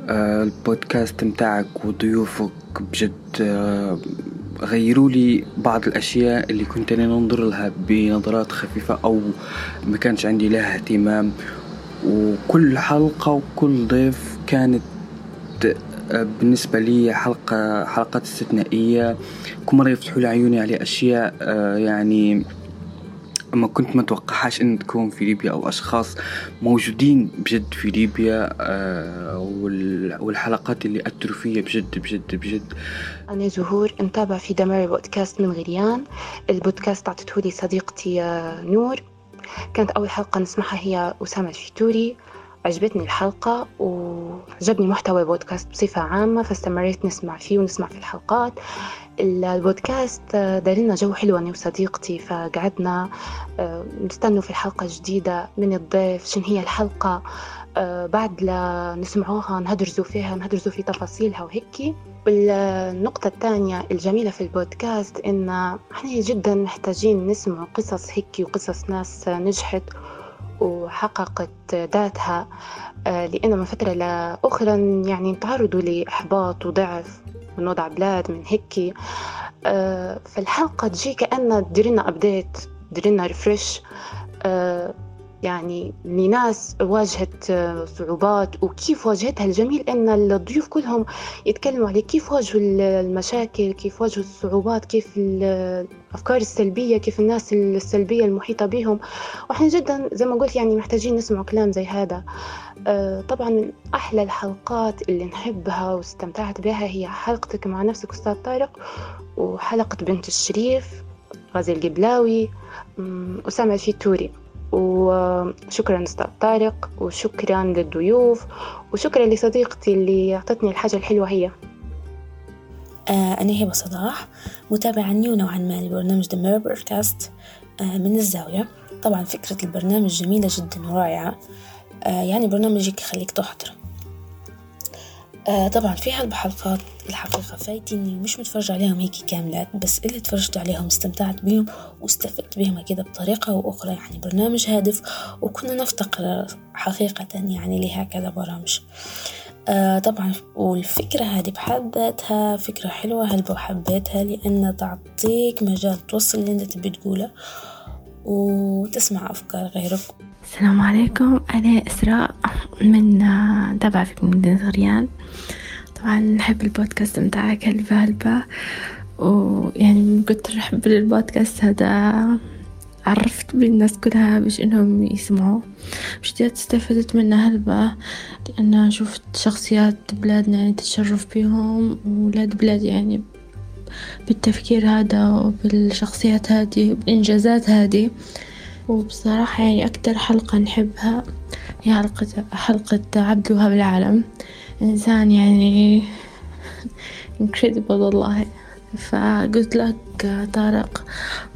البودكاست متاعك وضيوفك بجد غيروا لي بعض الأشياء اللي كنت أنا ننظر لها بنظرات خفيفة أو ما كانش عندي لها اهتمام. وكل حلقة وكل ضيف كانت بالنسبة لي حلقة حلقات استثنائية. كل مرة يفتحوا لي عيوني على أشياء يعني ما كنت ما إن تكون في ليبيا أو أشخاص موجودين بجد في ليبيا والحلقات اللي أثروا فيا بجد بجد بجد. أنا زهور نتابع في دمر بودكاست من غريان. البودكاست اعطته لي صديقتي نور. كانت أول حلقة نسمعها هي أسامة الفيتوري عجبتني الحلقة وعجبني محتوى البودكاست بصفة عامة فاستمريت نسمع فيه ونسمع في الحلقات. البودكاست دارنا جو حلو أنا وصديقتي فقعدنا نستنوا في الحلقة الجديدة من الضيف شن هي الحلقة؟ بعد لا نسمعوها نهدرزوا فيها نهدرزوا في تفاصيلها وهيك. والنقطة الثانية الجميلة في البودكاست إن إحنا جدا محتاجين نسمع قصص هيك وقصص ناس نجحت وحققت ذاتها لأن من فترة لأخرى يعني تعرضوا لإحباط وضعف من وضع بلاد من هيك فالحلقة تجي كأنها تديرنا أبديت تديرنا ريفرش يعني لناس واجهت صعوبات وكيف واجهتها الجميل إن الضيوف كلهم يتكلموا على كيف واجهوا المشاكل؟ كيف واجهوا الصعوبات؟ كيف الأفكار السلبية؟ كيف الناس السلبية المحيطة بهم؟ وإحنا جدا زي ما قلت يعني محتاجين نسمع كلام زي هذا. طبعا من أحلى الحلقات اللي نحبها واستمتعت بها هي حلقتك مع نفسك أستاذ طارق وحلقة بنت الشريف غازي القبلاوي أسامة الفيتوري. وشكرا أستاذ طارق وشكرا للضيوف وشكرا لصديقتي اللي أعطتني الحاجة الحلوة هي. آه أنا هبة صلاح متابعة نيو نوعا ما لبرنامج The Mirror آه من الزاوية. طبعا فكرة البرنامج جميلة جدا ورائعة آه يعني برنامج يخليك تحضر. آه طبعا في هالحلقات الحقيقة فايتني مش متفرج عليهم هيك كاملات بس اللي تفرجت عليهم استمتعت بيهم واستفدت بهم كده بطريقة وأخرى يعني برنامج هادف وكنا نفتقر حقيقة يعني لهكذا برامج. آه طبعا والفكرة هذه بحد ذاتها فكرة حلوة هلبة وحبيتها لأنها تعطيك مجال توصل اللي أنت تبي تقوله وتسمع أفكار غيرك. السلام عليكم أنا إسراء من تابعة في مدينة غريان. طبعا نحب البودكاست متاعك هلبة هلبة ويعني من كتر حب البودكاست هذا عرفت بالناس كلها باش إنهم يسمعوا. بجد استفدت منه هلبة لأن شفت شخصيات بلادنا يعني تتشرف بيهم ولاد بلاد يعني بالتفكير هذا وبالشخصيات هذه وبالإنجازات هذه. وبصراحة يعني أكتر حلقة نحبها هي حلقة حلقة عبد الوهاب العالم. إنسان يعني incredible والله فقلت لك طارق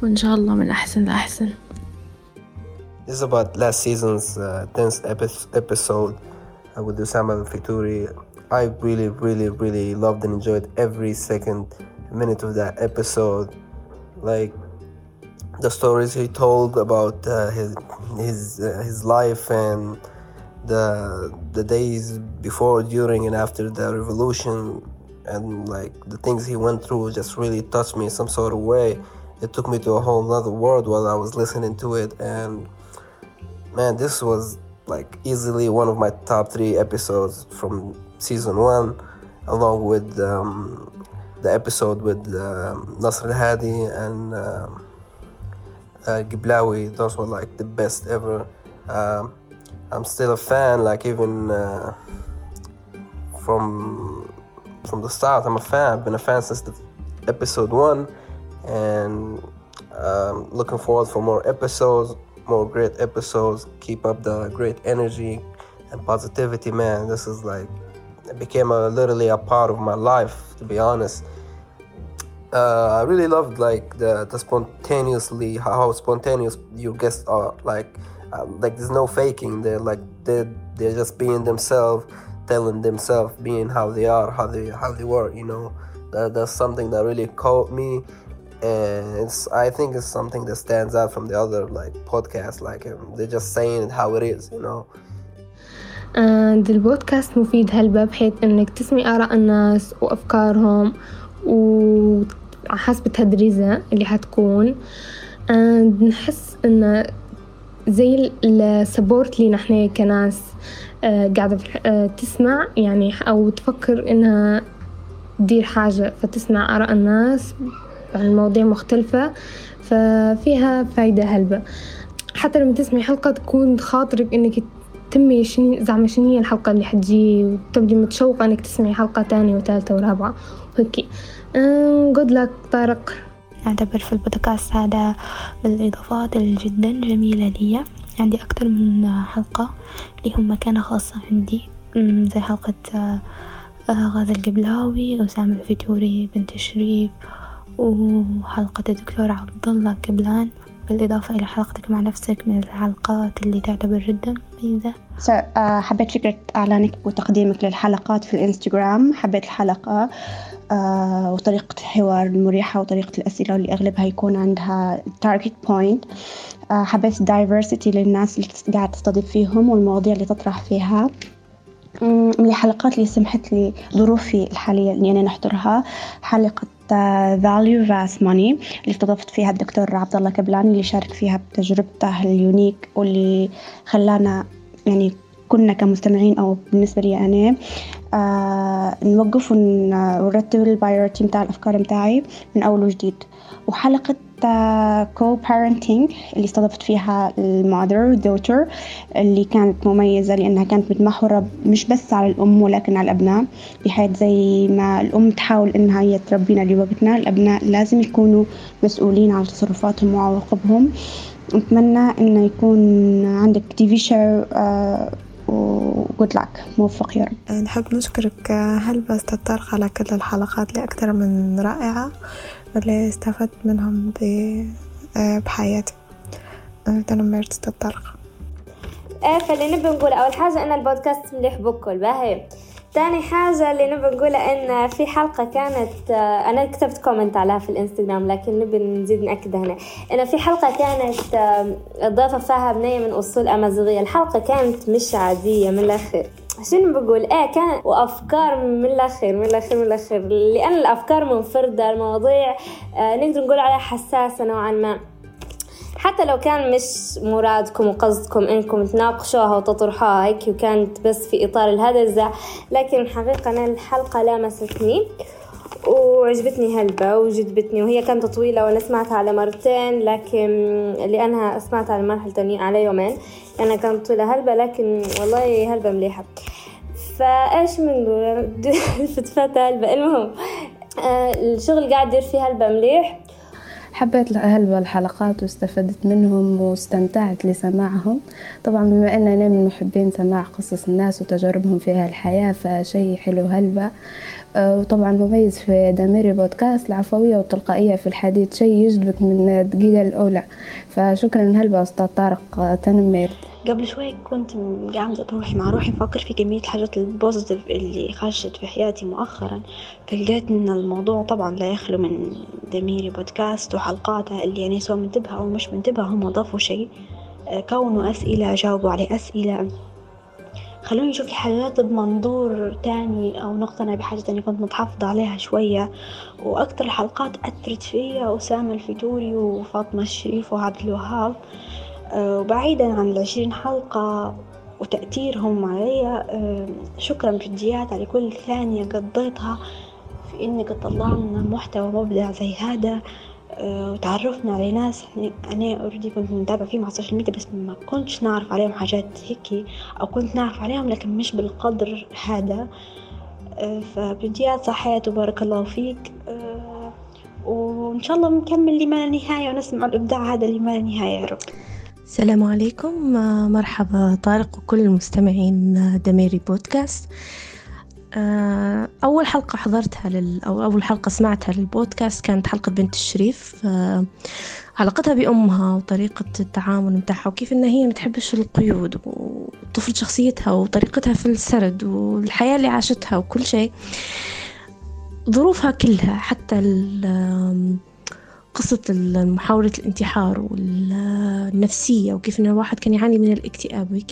وإن شاء الله من أحسن لأحسن This is about last season's uh, 10th episode uh, with Usama Fituri. I really, really, really loved and enjoyed every second minute of that episode. Like the stories he told about uh, his his uh, his life and the the days before, during, and after the revolution, and like the things he went through, just really touched me in some sort of way. It took me to a whole other world while I was listening to it, and man, this was like easily one of my top three episodes from season one, along with um, the episode with uh, Nasr al Hadi and uh, uh, Giblawi. Those were like the best ever. Um, I'm still a fan, like even uh, from from the start. I'm a fan. I've been a fan since the episode one, and um, looking forward for more episodes, more great episodes. Keep up the great energy and positivity, man. This is like it became a literally a part of my life, to be honest. Uh, I really loved like the, the spontaneously how spontaneous your guests are. Like uh, like there's no faking. They're like they're they're just being themselves, telling themselves, being how they are, how they how they were. You know, that, that's something that really caught me, and it's I think it's something that stands out from the other like podcasts. Like um, they're just saying it how it is. You know. and البودكاست مفيد هلبة بحيث انك تسمع آراء الناس وأفكارهم وحسب التدريزة اللي حتكون and نحس انه زي السبورت لينا إحنا كناس قاعدة تسمع يعني أو تفكر إنها تدير حاجة فتسمع آراء الناس عن مواضيع مختلفة ففيها فايدة هلبة. حتى لما تسمعي حلقة تكون خاطرك إنك تمي شني زعما شنو هي الحلقة اللي حتجي وتبدي متشوقة إنك تسمعي حلقة تانية وثالثة ورابعة وهيك جود لك طارق. أعتبر في البودكاست هذا من الإضافات الجدا جميلة لي. عندي أكتر من حلقة لهم مكانة خاصة عندي. زي حلقة غازي القبلاوي أسامة الفتوري بنت شريف وحلقة الدكتور عبد الله قبلان. بالإضافة إلى حلقتك مع نفسك من الحلقات اللي تعتبر جدا مميزة. Uh, حبيت فكرة إعلانك وتقديمك للحلقات في الإنستغرام. حبيت الحلقة. وطريقة الحوار المريحة وطريقة الأسئلة واللي أغلبها يكون عندها target point. uh, حبيت diversity للناس اللي قاعد تستضيف فيهم والمواضيع اللي تطرح فيها. من الحلقات اللي سمحت لي ظروفي الحالية إني أنا نحضرها حلقة value vs money اللي استضفت فيها الدكتور عبد الله كبلاني اللي شارك فيها بتجربته ال unique واللي خلانا يعني كنا كمستمعين أو بالنسبة لي أنا آه نوقف ونرتب ال priority متاع الأفكار متاعي من أول وجديد. وحلقة co-parenting اللي استضفت فيها ال mother daughter اللي كانت مميزة لأنها كانت متمحورة مش بس على الأم ولكن على الأبناء بحيث زي ما الأم تحاول إنها هي تربينا لوقتنا الأبناء لازم يكونوا مسؤولين عن تصرفاتهم وعواقبهم. أتمنى إنه يكون عندك TV show وجود لك موفق يا رب. نحب نشكرك. هلبة أستاذ طارق على كل الحلقات اللي أكثر من رائعة؟ واللي استفدت منهم بحياتي؟ تنمرت إيه فاللي نبي نقوله أول حاجة إن البودكاست مليح بكل باهي. تاني حاجة اللي نبي نقولها إن في حلقة كانت أنا كتبت كومنت عليها في الإنستغرام لكن نبي نزيد نأكد هنا. إن في حلقة كانت ضافة فيها بنية من أصول أمازيغية. الحلقة كانت مش عادية من الأخير. شنو بقول إيه كان وأفكار من الأخير من الأخير من الأخير. لأن الأفكار منفردة المواضيع آه نقدر نقول عليها حساسة نوعا ما. حتى لو كان مش مرادكم وقصدكم إنكم تناقشوها وتطرحوها هيك وكانت بس في إطار الهدزة لكن حقيقة أنا الحلقة لامستني وعجبتني هلبة وجذبتني وهي كانت طويلة وأنا سمعتها على مرتين لكن لأنها سمعتها على مرحلة على يومين. لأنها كانت طويلة هلبة لكن والله هلبة مليحة. فإيش بنقول (laughs) فتفات هلبة. المهم آه، الشغل قاعد يدير فيه هلبة مليح. حبيت هلبة الحلقات واستفدت منهم واستمتعت لسماعهم. طبعا بما أن أنا من محبين سماع قصص الناس وتجاربهم في هالحياة فشي حلو هلبة وطبعا مميز في داميري بودكاست العفوية والتلقائية في الحديث شيء يجذبك من الدقيقة الأولى. فشكرا هلبة أستاذ طارق تنمير قبل شوي كنت قاعدة روحي مع روحي أفكر في كمية الحاجات البوزيتيف اللي خرجت في حياتي مؤخرا. فلقيت إن الموضوع طبعا لا يخلو من دميري بودكاست وحلقاتها اللي يعني سواء منتبهة أو مش منتبهة هم ضافوا شيء. آه، كونوا أسئلة جاوبوا على أسئلة. خلوني أشوف الحاجات بمنظور تاني أو نقتنع بحاجة تانية كنت متحفظة عليها شوية. وأكتر الحلقات أثرت فيا أسامة الفتوري وفاطمة الشريف وعبد الوهاب. آه، وبعيدا عن العشرين حلقة وتأثيرهم علي آه، شكرا جديات على كل ثانية قضيتها في إنك تطلع لنا محتوى مبدع زي هذا. وتعرفنا على ناس. أنا already كنت متابعة فيهم على ال social media بس ما كنتش نعرف عليهم حاجات هيك. أو كنت نعرف عليهم لكن مش بالقدر هذا. فبجديات صحيت وبارك الله فيك. وإن شاء الله نكمل لما لا نهاية ونسمع الإبداع هذا لما لا نهاية يا رب. السلام عليكم. مرحبا طارق وكل المستمعين دميري بودكاست. أول حلقة حضرتها لل أو أول حلقة سمعتها للبودكاست كانت حلقة بنت الشريف علاقتها بأمها وطريقة التعامل متاعها وكيف إن هي متحبش القيود وتفرض شخصيتها وطريقتها في السرد والحياة اللي عاشتها وكل شيء. ظروفها كلها حتى قصة محاولة الانتحار والنفسية وكيف إن الواحد كان يعاني من الاكتئاب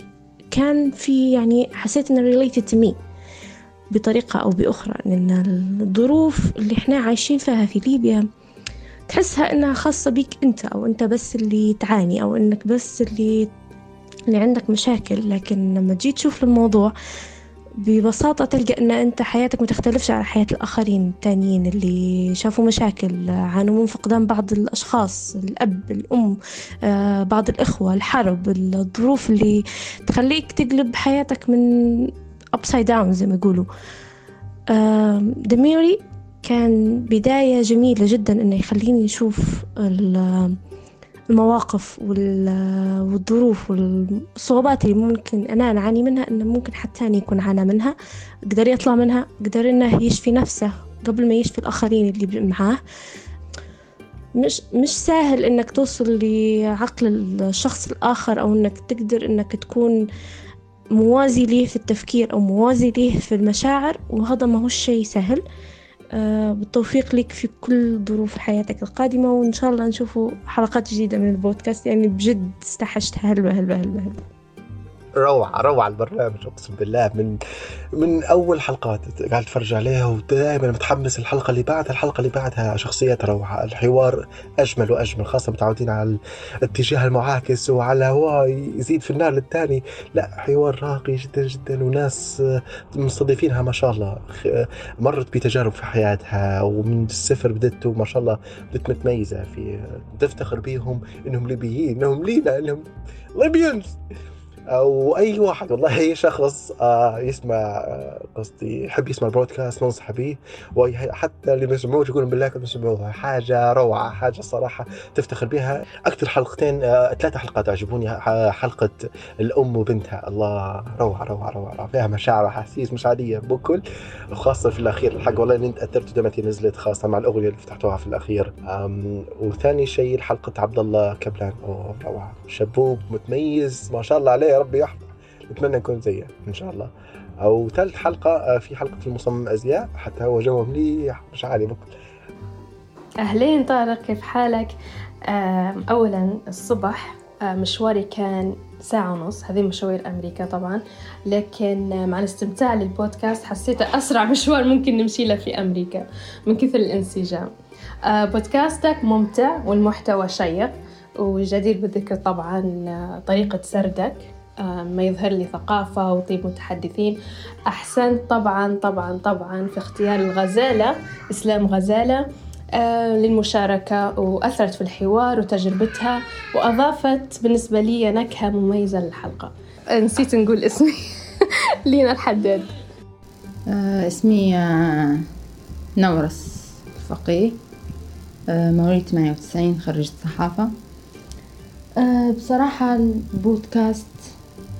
كان في يعني حسيت إنه related to me. بطريقة أو بأخرى إن الظروف اللي إحنا عايشين فيها في ليبيا تحسها إنها خاصة بيك أنت أو أنت بس اللي تعاني أو إنك بس اللي اللي عندك مشاكل. لكن لما تجي تشوف الموضوع ببساطة تلقى أن أنت حياتك متختلفش على حياة الآخرين التانيين اللي شافوا مشاكل عانوا من فقدان بعض الأشخاص الأب الأم آه، بعض الإخوة الحرب الظروف اللي تخليك تقلب حياتك من upside down زي ما يقولوا. دميري كان بداية جميلة جدا إنه يخليني أشوف المواقف والظروف والصعوبات اللي ممكن أنا نعاني منها إنه ممكن حد تاني يكون عانى منها. قدر يطلع منها قدر إنه يشفي نفسه قبل ما يشفي الآخرين اللي معاه. مش مش سهل إنك توصل لعقل الشخص الآخر أو إنك تقدر إنك تكون موازي ليه في التفكير أو موازي ليه في المشاعر وهذا ما هو شيء سهل. آه، بالتوفيق لك في كل ظروف حياتك القادمة وإن شاء الله نشوفوا حلقات جديدة من البودكاست. يعني بجد استحشت هلبة هلبة هلبة, هلبة. روعة روعة البرنامج أقسم بالله من من أول حلقات قاعد أتفرج عليها ودائما متحمس الحلقة اللي بعدها الحلقة اللي بعدها شخصيات روعة الحوار أجمل وأجمل خاصة متعودين على الاتجاه المعاكس وعلى هو يزيد في النار للثاني لا حوار راقي جدا جدا وناس مستضيفينها ما شاء الله. مرت بتجارب في حياتها ومن الصفر بدت ما شاء الله بدت متميزة في تفتخر بيهم إنهم ليبيين إنهم لينا إنهم ليبيانز أو أي واحد. والله اي شخص آه يسمع آه قصدي يحب يسمع البودكاست ننصح به. وحتى اللي ما يسمعوش يقولون بالله كنتم تسمعوها حاجة روعة حاجة صراحة تفتخر بها. أكثر حلقتين آه ثلاث حلقات عجبوني. حلقة الأم وبنتها. الله روعة روعة روعة فيها مشاعر وأحاسيس مش عاديه بكل وخاصة في الأخير الحق والله اني تاثرت ودمتي نزلت خاصة مع الأغنية اللي فتحتوها في الأخير. وثاني شيء حلقه عبد الله كبلان. روعة. شبوب متميز ما شاء الله عليه. يا ربي يحفظ نتمنى نكون زيه إن شاء الله. أو ثالث حلقة آه، في حلقة المصمم أزياء حتى هو جو مليح مش عالي بكل أهلين طارق كيف حالك؟ اولا الصبح آه، مشواري كان ساعة ونص هذه مشاوير أمريكا طبعا. لكن مع الاستمتاع للبودكاست حسيته أسرع (laughs) مشوار ممكن نمشي له في أمريكا من كثر الانسجام. آه، بودكاستك ممتع والمحتوى شيق وجدير بالذكر طبعا طريقة سردك. ما يظهر لي ثقافة وطيب متحدثين. أحسنت طبعا طبعا طبعا في اختيار الغزالة إسلام غزالة للمشاركة وأثرت في الحوار وتجربتها وأضافت بالنسبة لي نكهة مميزة للحلقة. نسيت نقول اسمي. (laughs) لينا الحداد. آه اسمي آه نورس فقيه آه مواليد 98 خريجة صحافة. آه بصراحة البودكاست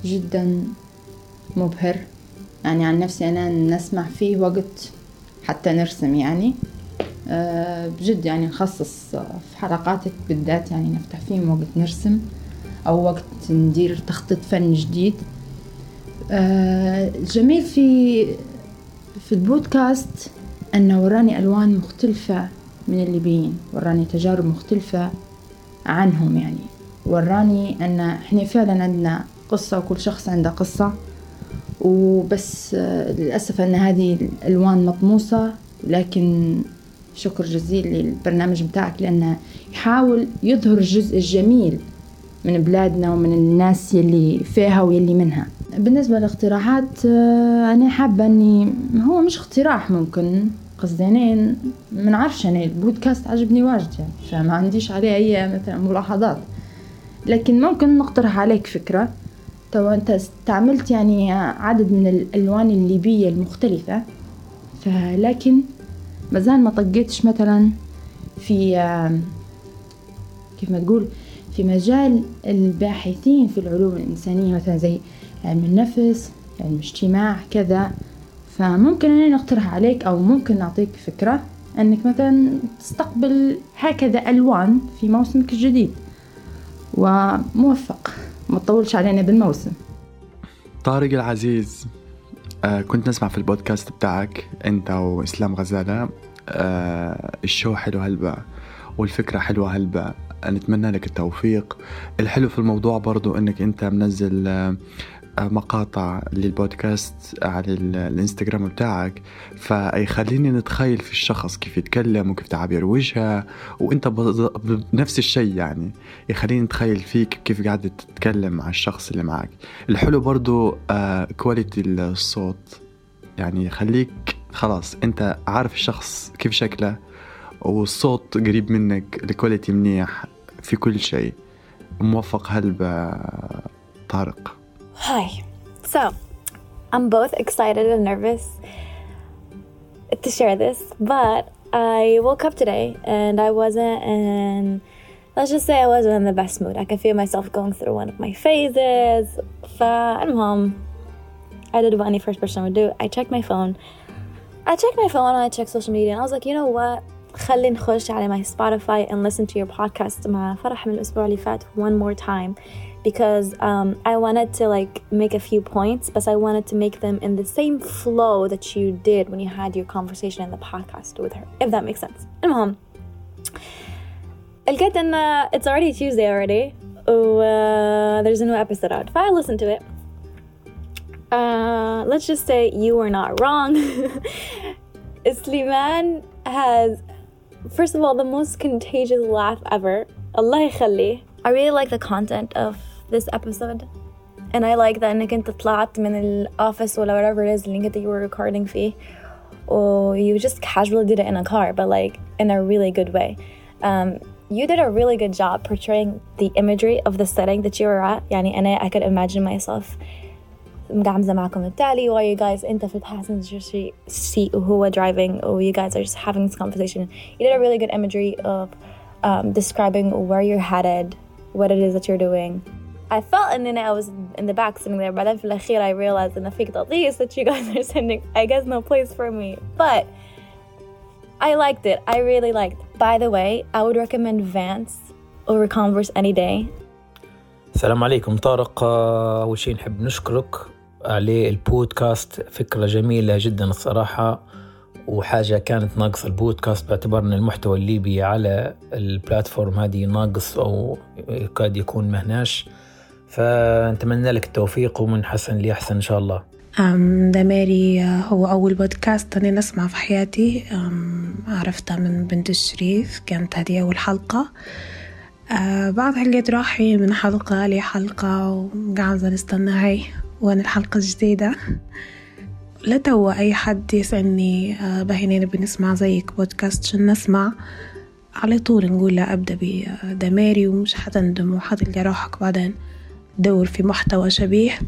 جدا مبهر. يعني عن نفسي أنا نسمع فيه وقت حتى نرسم يعني. آه بجد يعني نخصص في حلقاتك بالذات يعني نفتح فيهم وقت نرسم أو وقت ندير تخطيط فن جديد. آه الجميل في في البودكاست أنه وراني ألوان مختلفة من الليبيين وراني تجارب مختلفة عنهم يعني. وراني أن إحنا فعلا عندنا قصة وكل شخص عنده قصة. وبس للأسف أن هذه الألوان مطموسة لكن شكر جزيل للبرنامج بتاعك لأنه يحاول يظهر الجزء الجميل من بلادنا ومن الناس يلي فيها ويلي منها. بالنسبة للاقتراحات أنا حابة أني هو مش اقتراح ممكن قصدي أنا من عرفش أنا البودكاست عجبني واجد يعني فما عنديش عليه أي مثلا ملاحظات. لكن ممكن نقترح عليك فكرة. تو أنت استعملت يعني عدد من الألوان الليبية المختلفة. فلكن مازال ما طقيتش مثلا في كيف ما تقول في مجال الباحثين في العلوم الإنسانية مثلا زي علم النفس علم الاجتماع كذا. فممكن أنا نقترح عليك أو ممكن نعطيك فكرة أنك مثلا تستقبل هكذا ألوان في موسمك الجديد. وموفق. ما تطولش علينا بالموسم. طارق العزيز آه كنت نسمع في البودكاست بتاعك أنت وإسلام غزالة. آه ال show حلو هلبا والفكرة حلوة هلبا. نتمنى لك التوفيق. الحلو في الموضوع برضو إنك أنت منزل آه مقاطع للبودكاست على الانستغرام بتاعك فيخليني نتخيل في الشخص كيف يتكلم وكيف تعابير وجهه وانت بنفس الشيء يعني. يخليني نتخيل فيك كيف قاعد تتكلم مع الشخص اللي معك. الحلو برضو آه quality الصوت. يعني يخليك خلاص انت عارف الشخص كيف شكله والصوت قريب منك الكواليتي منيح في كل شيء. موفق هلبة طارق. Hi. So, I'm both excited and nervous to share this, but I woke up today and I wasn't in, let's just say I wasn't in the best mood. I could feel myself going through one of my phases. فالمهم I did what any first person would do. I checked my phone. I checked my phone and I checked social media and I was like, you know what? خلي نخش على my Spotify and listen to your podcast مع فرح من الأسبوع اللي فات one more time because um, I wanted to like make a few points, but I wanted to make them in the same flow that you did when you had your conversation in the podcast with her, if that makes sense. المهم لقيت ان it's already Tuesday already و uh, there's a new episode out. If I listen to it, uh, let's just say you were not wrong. (laughs) Sliman has, first of all, the most contagious laugh ever. Allah يخليه. I really like the content of this episode and I like that انك انت طلعت من الoffice ولا whatever it is اللي انت you were recording فيه or you just casually did it in a car but like in a really good way um, you did a really good job portraying the imagery of the setting that you were at يعني أنا I could imagine myself مقعمزة معكم التالي while you guys انت في passenger seat وهو driving or you guys are just having this conversation you did a really good imagery of um, describing where you're headed what it is that you're doing I felt and then I was in the back sitting there but then في الأخير I realized in the fake تضيس that you guys are sending I guess no place for me but I liked it I really liked by the way I would recommend Vans over Converse any day السلام عليكم طارق أول شيء نحب نشكرك عليه البودكاست فكرة جميلة جدا الصراحة وحاجة كانت ناقصة البودكاست باعتبار أن المحتوى الليبي على البلاتفورم هذه ناقص أو قد يكون مهناش فنتمنى لك التوفيق ومن حسن لأحسن إن شاء الله. دماري هو أول بودكاست أنا نسمع في حياتي. عرفتها من بنت الشريف كانت هذه أول حلقة. آه بعد لقيت روحي من حلقة لحلقة وقاعدة نستنى هاي وين الحلقة الجديدة. لتوا أي حد يسألني آه بهنين نبي نسمع زيك بودكاست شن نسمع؟ على طول نقول له أبدأ بدماري ومش حتندم وحتلقى روحك بعدين. تدور في محتوى شبيه.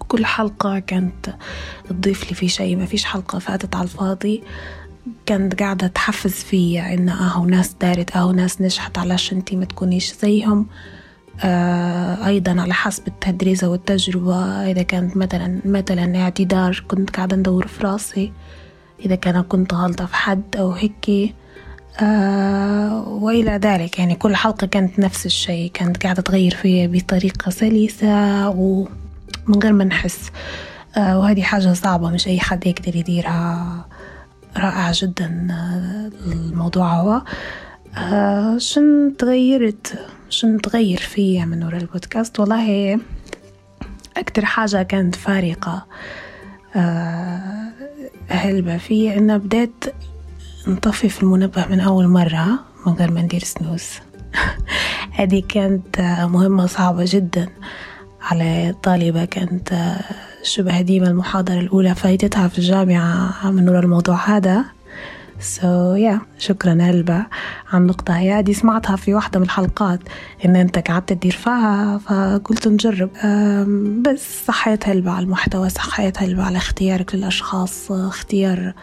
وكل حلقة كانت تضيف لي في شيء ما فيش حلقة فاتت على الفاضي. كانت قاعدة تحفز فيا إن أهو ناس دارت أهو ناس نجحت علاش أنتي ما تكونيش زيهم. آه أيضا على حسب التدريسة والتجربة إذا كانت مثلا مثلا اعتذار كنت قاعدة ندور في راسي. إذا كان كنت غلطة في حد أو هيك آه وإلى ذلك. يعني كل حلقة كانت نفس الشيء كانت قاعدة تغير فيا بطريقة سلسة ومن غير ما نحس. آه وهذه حاجة صعبة مش أي حد يقدر يديرها. رائع جدا الموضوع هو. آه شن تغيرت؟ شن تغير فيا من وراء البودكاست؟ والله أكتر حاجة كانت فارقة آه هلبة فيا إنها بدأت نطفي في المنبه من أول مرة من غير ما ندير سنوز (laughs) هذه كانت مهمة صعبة جدا على طالبة كانت شبه هديمة المحاضرة الأولى فايتتها في الجامعة من وراء الموضوع هذا. سو so, yeah. شكرا هلبة على النقطة هي. دي سمعتها في واحدة من الحلقات إن أنت قعدت تدير فيها فقلت نجرب. بس صحيت هلبة على المحتوى صحيت هلبة على اختيارك للأشخاص اختيار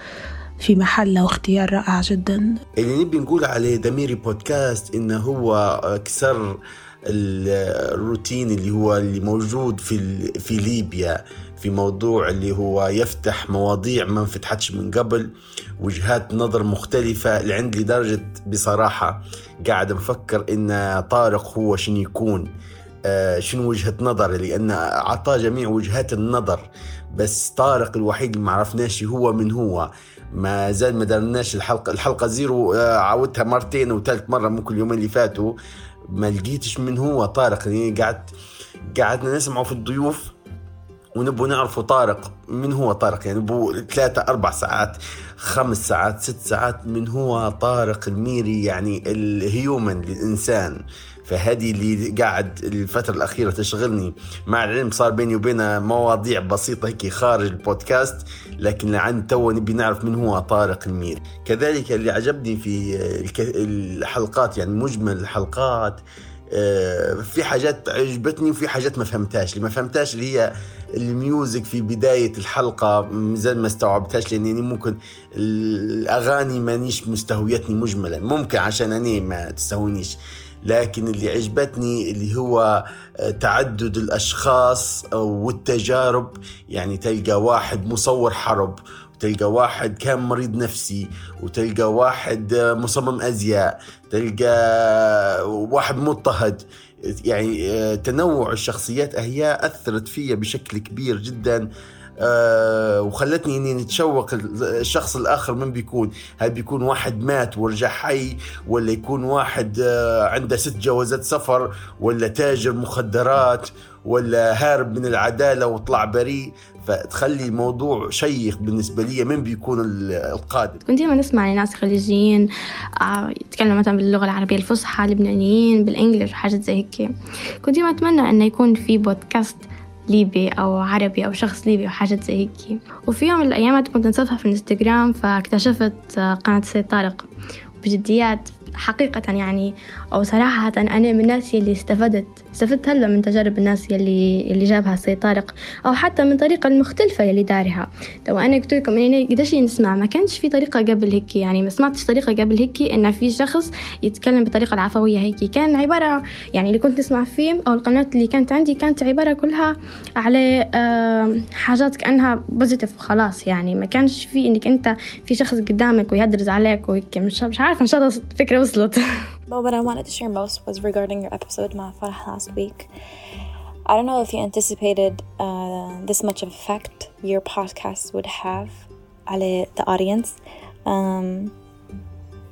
في محله واختيار رائع جدا. اللي نبي نقول عليه دميري بودكاست إنه هو كسر الروتين اللي هو اللي موجود في في ليبيا في موضوع اللي هو يفتح مواضيع ما انفتحتش من قبل وجهات نظر مختلفة لعند لدرجة بصراحة قاعد مفكر إن طارق هو شنو يكون. آه شنو وجهة نظر؟ لأن أعطى جميع وجهات النظر بس طارق الوحيد اللي ما عرفناش هو من هو. ما زال ما درناش الحلقة. الحلقة zero آه عودتها مرتين وثالث مرة ممكن اليومين اللي فاتوا. ما لقيتش من هو طارق. يعني قعدت قعدنا نسمعه في الضيوف ونبو نعرفوا طارق. من هو طارق؟ يعني نبو ثلاثة أربع ساعات خمس ساعات ست ساعات. من هو طارق الميري؟ يعني ال human للإنسان فهذه اللي قاعد الفترة الأخيرة تشغلني مع العلم صار بيني وبينها مواضيع بسيطة هيك خارج البودكاست لكن لعند تو نبي نعرف من هو طارق الميري كذلك اللي عجبني في الحلقات يعني مجمل الحلقات في حاجات عجبتني وفي حاجات ما فهمتهاش. اللي ما فهمتهاش اللي هي ال music في بداية الحلقة زي ما استوعبتهاش لأني ممكن الأغاني مانيش مستهويتني مجملا. ممكن عشان أنا ما تستهونيش. لكن اللي عجبتني اللي هو تعدد الأشخاص والتجارب. يعني تلقى واحد مصور حرب وتلقى واحد كان مريض نفسي وتلقى واحد مصمم أزياء تلقى واحد مضطهد. يعني تنوع الشخصيات هي أثرت فيا بشكل كبير جدا. أه وخلتني إني نتشوق الشخص الآخر من بيكون؟ هل بيكون واحد مات ورجع حي ولا يكون واحد أه عنده ست جوازات سفر ولا تاجر مخدرات ولا هارب من العدالة وطلع بريء؟ فتخلي الموضوع شيق بالنسبة لي من بيكون القادم. كنت دائما نسمع لناس خليجيين يتكلموا مثلا باللغة العربية الفصحى لبنانيين بالإنجليش وحاجات زي هيك. كنت دائما أتمنى إنه يكون في بودكاست ليبي أو عربي أو شخص ليبي أو حاجات زي هيك. وفي يوم من الأيام كنت نصفها في الإنستغرام فاكتشفت قناة سيد طارق بجديات حقيقة يعني أو صراحة أنا من الناس يلي استفدت استفدت هلا من تجارب الناس يلي اللي جابها السيد طارق أو حتى من الطريقة المختلفة يلي دارها. تو أنا قلت لكم إني قديش نسمع ما كانش في طريقة قبل هيك يعني ما سمعتش طريقة قبل هيك إن في شخص يتكلم بالطريقة العفوية هيك. كان عبارة يعني اللي كنت نسمع فيه أو القناة اللي كانت عندي كانت عبارة كلها على حاجات كأنها positive وخلاص يعني ما كانش في إنك أنت في شخص قدامك ويدرس عليك وهيك. مش عارفة إن شاء الله الفكرة وصلت. (laughs) But what I wanted to share most was regarding your episode, Ma Farah, last week. I don't know if you anticipated uh, this much of effect your podcast would have على the audience. Um,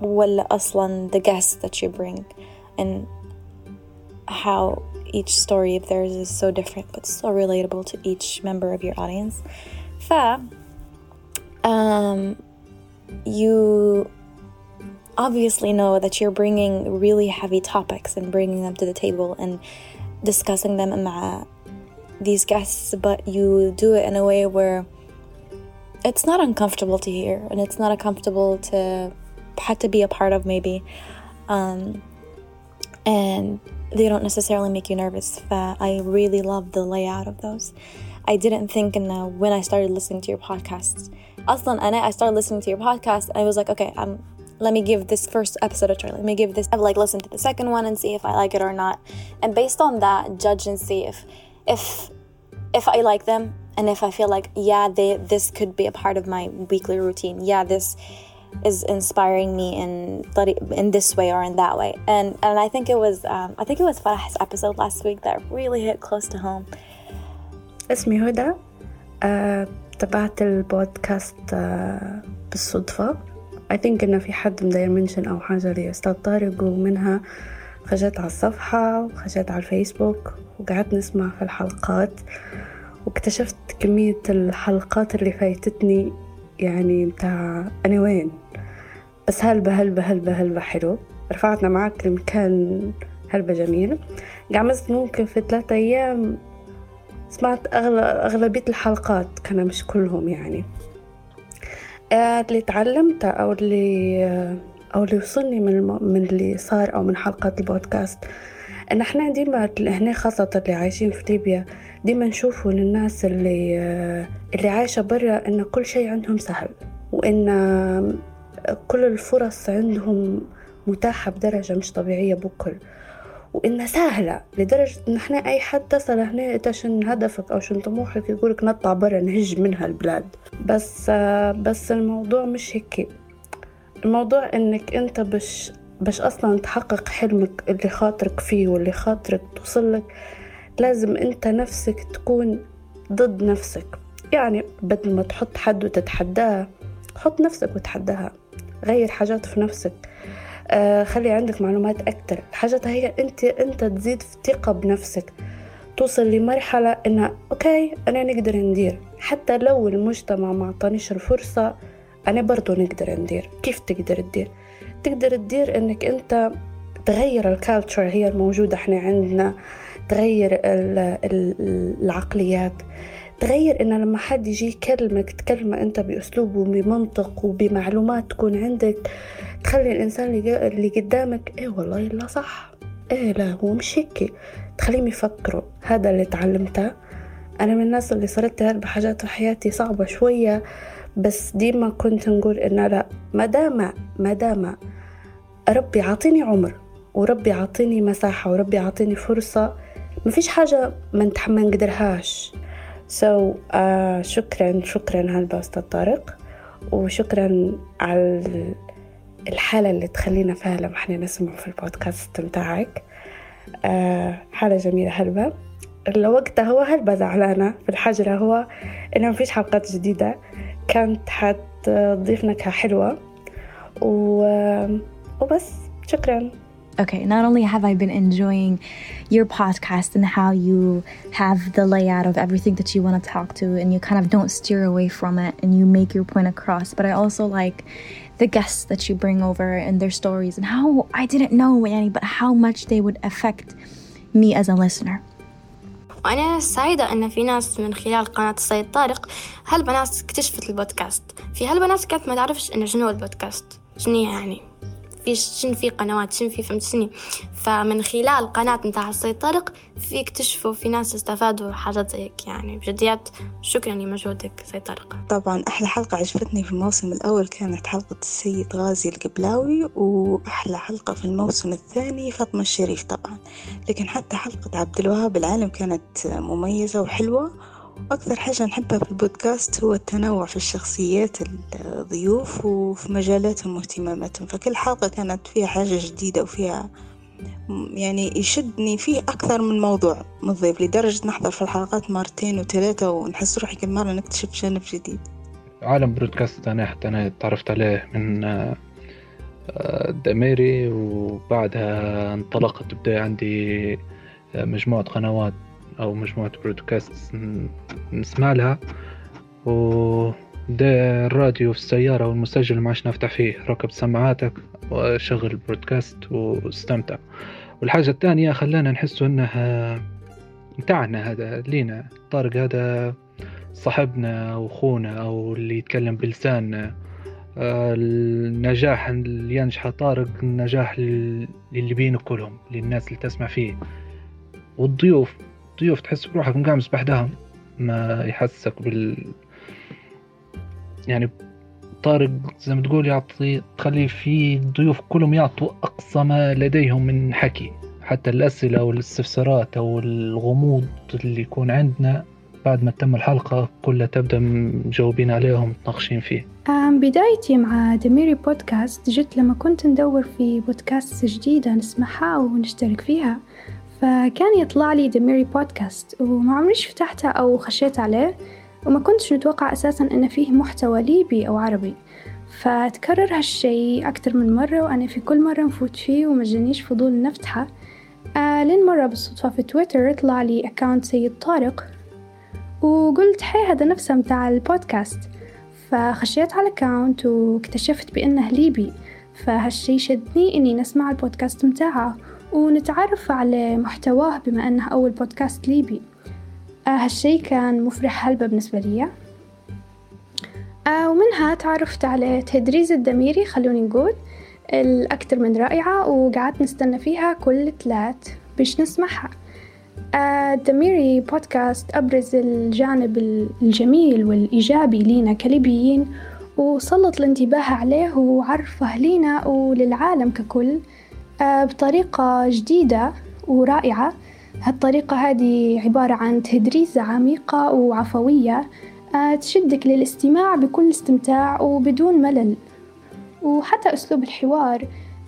ولا أصلا the guests that you bring and how each story of theirs is so different but so relatable to each member of your audience. ف um, you obviously know that you're bringing really heavy topics and bringing them to the table and discussing them مع these guests, but you do it in a way where it's not uncomfortable to hear and it's not uncomfortable to had to be a part of maybe um, and they don't necessarily make you nervous I really love the layout of those I didn't think in the, when I started listening to your podcasts أصلا أنا I started listening to your podcast I was like okay um, let me give this first episode a try let me give this I've like listen to the second one and see if I like it or not and based on that judge and see if if if I like them and if I feel like yeah they this could be a part of my weekly routine yeah this is inspiring me in in this way or in that way and and I think it was um, I think it was Farah's episode last week that really hit close to home اسمي هدى أه تبعت البودكاست أه بالصدفة I think إنه في حد مداير منشن أو حاجة لأستاذ طارق ومنها خشيت على الصفحة وخشيت على الفيسبوك وقعدت نسمع في الحلقات واكتشفت كمية الحلقات اللي فايتتني يعني بتاع أنا وين بس هلبة هلبة هلبة هلبة حلو. رفعتنا معاك لمكان هلبة جميل قعمت ممكن في ثلاثة أيام سمعت أغلبية الحلقات كان مش كلهم يعني. اللي تعلمته أو اللي أو اللي وصلني من من اللي صار أو من حلقات البودكاست. إن إحنا ديما هنا خاصة اللي عايشين في ليبيا ديما نشوفوا الناس اللي اللي عايشة برا إن كل شيء عندهم سهل وإن كل الفرص عندهم متاحة بدرجة مش طبيعية بكل. وإنها سهلة لدرجة إن إحنا أي حد تصل هنا إنت شن هدفك أو شن طموحك يقولك نطلع برا نهج منها البلاد بس بس الموضوع مش هيك. الموضوع إنك أنت بش باش أصلا تحقق حلمك اللي خاطرك فيه واللي خاطرك توصلك لازم أنت نفسك تكون ضد نفسك. يعني بدل ما تحط حد وتتحداه حط نفسك وتحداها. غير حاجات في نفسك. خلي عندك معلومات أكتر. الحاجات هي أنت أنت تزيد في ثقة بنفسك توصل لمرحلة إنها okay أنا نقدر ندير. حتى لو المجتمع ما عطانيش الفرصة أنا برضو نقدر ندير. كيف تقدر تدير؟ تقدر تدير إنك أنت تغير ال culture هي الموجودة إحنا عندنا تغير العقليات تغير إن لما حد يجي يكلمك تكلمه أنت بأسلوب وبمنطق وبمعلومات تكون عندك. تخلي الإنسان اللي قدامك إيه والله لا صح. إيه لا هو مش هيك. تخليهم يفكروا. هذا اللي تعلمته. أنا من الناس اللي صرت بحاجات في حياتي صعبة شوية بس ديما كنت نقول إنه لا. مدام مدام ربي عطيني عمر وربي عطيني مساحة وربي عطيني فرصة ما فيش حاجة ما نقدرهاش. سو so, uh, شكرا شكرا هلبا أستاذ طارق وشكرا على الحالة اللي تخلينا فيها لما إحنا نسمع في البودكاست متاعك uh, حالة جميلة هلبا وقتها هو هلبا زعلانة في الحجرة هو إنه مفيش حلقات جديدة كانت حتضيف نكهة حلوة و... وبس شكرا Okay, not only have I been enjoying your podcast and how you have the layout of everything that you want to talk to and you kind of don't steer away from it and you make your point across, but I also like the guests that you bring over and their stories and how I didn't know any, but how much they would affect me as a listener. وأنا سعيدة أن في ناس من خلال قناة السيد طارق هالبنات اكتشفت البودكاست. في هالبنات كانت ما تعرفش إنه شنو البودكاست. شنو يعني؟ في شن في قنوات شن في فهمت شنو؟ فمن خلال قناة متاع السيد طارق في اكتشفوا في ناس استفادوا حاجات زيك يعني. بجديات شكرا لمجهودك سيد طارق طبعا أحلى حلقة عجبتني في الموسم الأول كانت حلقة السيد غازي القبلاوي وأحلى حلقة في الموسم الثاني فاطمة الشريف طبعا. لكن حتى حلقة عبد الوهاب العالم كانت مميزة وحلوة وأكثر حاجة نحبها في البودكاست هو التنوع في الشخصيات الضيوف وفي مجالاتهم واهتماماتهم. فكل حلقة كانت فيها حاجة جديدة وفيها يعني يشدني فيه أكثر من موضوع من الضيف لدرجة نحضر في الحلقات مرتين وثلاثة ونحس روحي كل مرة نكتشف جانب جديد. عالم برودكاست أنا حتى أنا تعرفت عليه من الدميري وبعدها انطلقت بدأ عندي مجموعة قنوات أو مجموعة برودكاست نسمع لها. و... الراديو في السيارة والمسجل ما عادش نفتح فيه. ركب سماعاتك وشغل البودكاست واستمتع. والحاجة الثانية خلانا نحس انه متاعنا هذا لينا. طارق هذا صاحبنا وأخونا أو اللي يتكلم بلساننا. النجاح اللي ينجح طارق النجاح للي بينك كلهم للناس اللي تسمع فيه. والضيوف ضيوف تحس بروحك مقامس بحدهم ما يحسك بال يعني طارق زي ما تقول يعطي تخلي في ضيوف كلهم يعطوا أقصى ما لديهم من حكي. حتى الأسئلة والاستفسارات أو الغموض اللي يكون عندنا بعد ما تم الحلقة كلها تبدأ مجاوبين عليهم متناقشين فيه. بدايتي مع دميري بودكاست جت لما كنت ندور في بودكاست جديدة نسمعها ونشترك فيها. فكان يطلع لي دميري بودكاست وما عمريش فتحتها أو خشيت عليه وما كنتش متوقع أساسا أن فيه محتوى ليبي أو عربي. فتكرر هالشي أكتر من مرة وأنا في كل مرة نفوت فيه ومجانيش فضول نفتحه. آه لين مرة بالصدفة في تويتر طلع لي account سيد طارق وقلت حي هذا نفسه متاع البودكاست. فخشيت على ال account واكتشفت بأنه ليبي فهالشي شدني إني نسمع البودكاست متاعه. ونتعرف على محتواه بما أنه أول بودكاست ليبي. آه هالشي كان مفرح هلبة بالنسبة لي. آه ومنها تعرفت على تهدريز الميري خلوني نقول الأكثر من رائعة وقعدت نستنى فيها كل ثلاث باش نسمعها؟ الدميري بودكاست أبرز الجانب الجميل والإيجابي لينا كليبيين وسلط الانتباه عليه وعرفه لينا وللعالم ككل. آه، بطريقة جديدة ورائعة. هالطريقة هذه عبارة عن تدريسة عميقة وعفوية آه، تشدك للاستماع بكل استمتاع وبدون ملل. وحتى أسلوب الحوار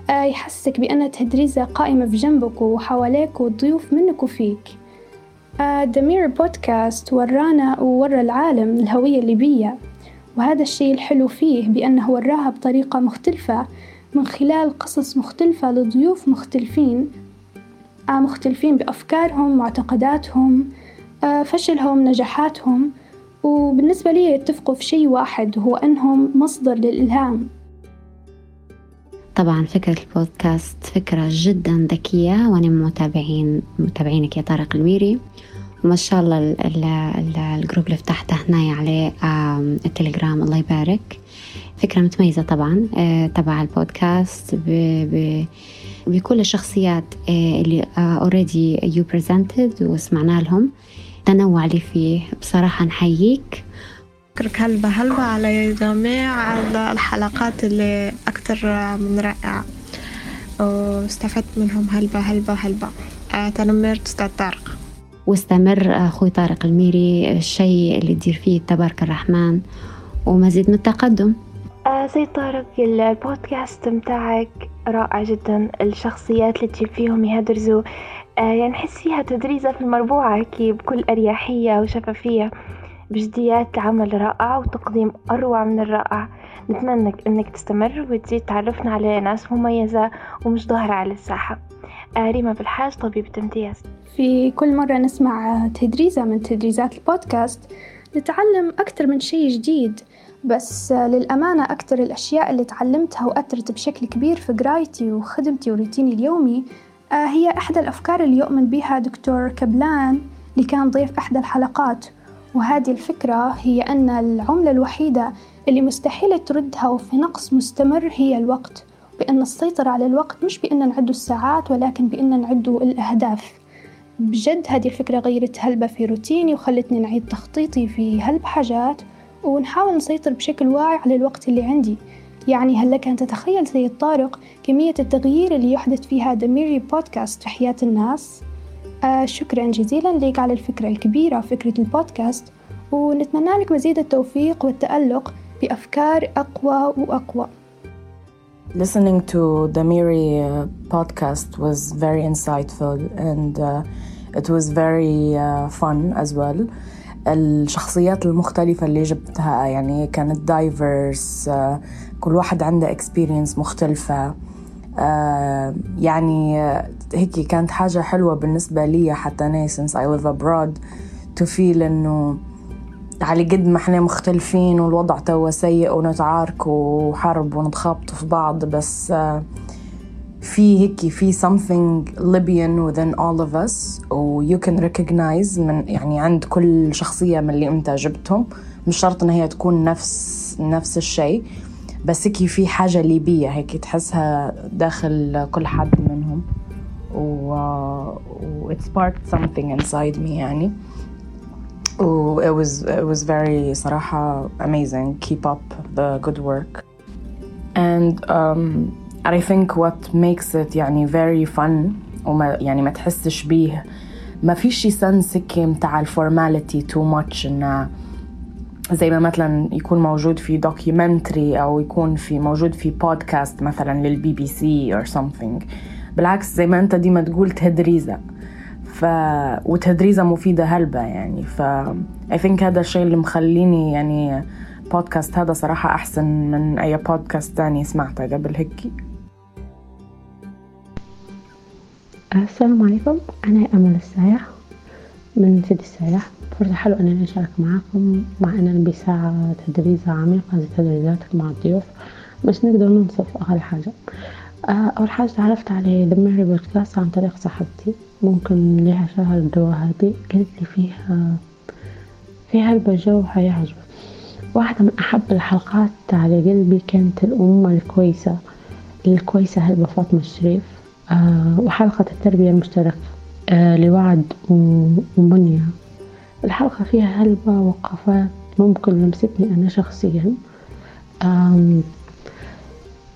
آه، يحسسك بأن تدريسة قائمة في جنبك وحواليك والضيوف منك وفيك. دمير بودكاست ورانا وورا العالم الهوية الليبية. وهذا الشيء الحلو فيه بأنه وراها بطريقة مختلفة من خلال قصص مختلفة لضيوف مختلفين آه، مختلفين بأفكارهم معتقداتهم آه، فشلهم نجاحاتهم. وبالنسبة لي يتفقوا في شيء واحد وهو أنهم مصدر للإلهام. طبعا فكرة البودكاست فكرة جدا ذكية وأنا متابعين متابعينك يا طارق الميري وما شاء الله ال group اللي فتحته هنا عليه التليجرام الله يبارك. فكرة متميزة طبعا آه، تبع البودكاست. ب ب بكل الشخصيات آه، اللي already you presented وسمعنا لهم. تنوع اللي فيه بصراحة نحييك. أشكرك هلبة هلبة على جميع الحلقات اللي أكثر من رائعة. واستفدت منهم هلبة هلبة آه، تنمرت أستاذ طارق. واستمر أخوي طارق الميري الشيء اللي تدير فيه تبارك الرحمن ومزيد من التقدم. آه سيد طارق البودكاست متاعك رائع جدا. الشخصيات اللي تجيب فيهم يهدرزوا آه يعني نحس فيها تدريزة في المربوعة كي بكل أريحية وشفافية. بجديات عمل رائع وتقديم أروع من الرائع. نتمنى إنك تستمر وتزيد تعرفنا على ناس مميزة ومش ظاهرة على الساحة. آه ريما بالحاج طبيبة امتياز في كل مرة نسمع تدريزة من تدريزات البودكاست نتعلم أكثر من شيء جديد. بس للأمانة أكثر الأشياء اللي تعلمتها وأثرت بشكل كبير في قرايتي وخدمتي وروتيني اليومي آه، هي إحدى الأفكار اللي يؤمن بها دكتور كبلان اللي كان ضيف إحدى الحلقات. وهذه الفكرة هي أن العملة الوحيدة اللي مستحيل تردها وفي نقص مستمر هي الوقت. بأن السيطرة على الوقت مش بأن نعد الساعات ولكن بأن نعد الأهداف. بجد هذه الفكرة غيرت هلبة في روتيني وخلتني نعيد تخطيطي في هلب حاجات. ونحاول نسيطر بشكل واعي على الوقت اللي عندي. يعني هل لك أن تتخيل سيد طارق كمية التغيير اللي يحدث فيها دميري بودكاست في حياة الناس؟ آه شكرا جزيلا لك على الفكرة الكبيرة فكرة البودكاست ونتمنى لك مزيد التوفيق والتألق بأفكار أقوى وأقوى. Listening to the Miri uh, podcast was very insightful and uh, it was very uh, fun as well. الشخصيات المختلفة اللي جبتها يعني كانت دايفرس كل واحد عنده اكسبيرينس مختلفة. يعني هيك كانت حاجة حلوة بالنسبة لي حتى أنا since I live abroad to feel إنه على قد ما إحنا مختلفين والوضع توا سيء ونتعارك وحرب ونتخابط في بعض بس آه، في هيك في something Libyan within all of us و you can recognize من يعني عند كل شخصية من اللي انت جبتهم مش شرط ان هي تكون نفس نفس الشيء بس هيك في حاجة ليبية هيك تحسها داخل كل حد منهم و, و it sparked something inside me يعني و it was it was very صراحة amazing keep up the good work and um, I think what makes it يعني very fun وما يعني ما تحسش بيه ما فيش sense متاع ال formality too much انه زي ما مثلا يكون موجود في documentary أو يكون في موجود في بودكاست مثلا لل BBC or something. بالعكس زي ما أنت ديما تقول تهدريزه ف وتهدريزه مفيدة هلبة يعني. ف I think هذا الشيء اللي مخليني يعني بودكاست هذا صراحة أحسن من أي بودكاست تاني سمعته قبل هيك. السلام عليكم. أنا أمل السايح من سيدي السايح. فرصة حلوة أني أشارك معاكم. مع أننا بساعة تدريزة عميقة زي تدريزاتك مع الضيوف بس نقدر ننصف أقل حاجة. أول حاجة تعرفت على ميري بودكاست عن طريق صاحبتي. ممكن لها شهر الدواء هذه قالت لي فيها فيها البجو حيعجبك. واحدة من أحب الحلقات على قلبي كانت الأم الكويسة. الكويسة هلبة فاطمة الشريف. آه وحلقة التربية المشتركة. آه لوعد ومنيا الحلقة فيها هلبة وقفات. ممكن لمستني أنا شخصيا.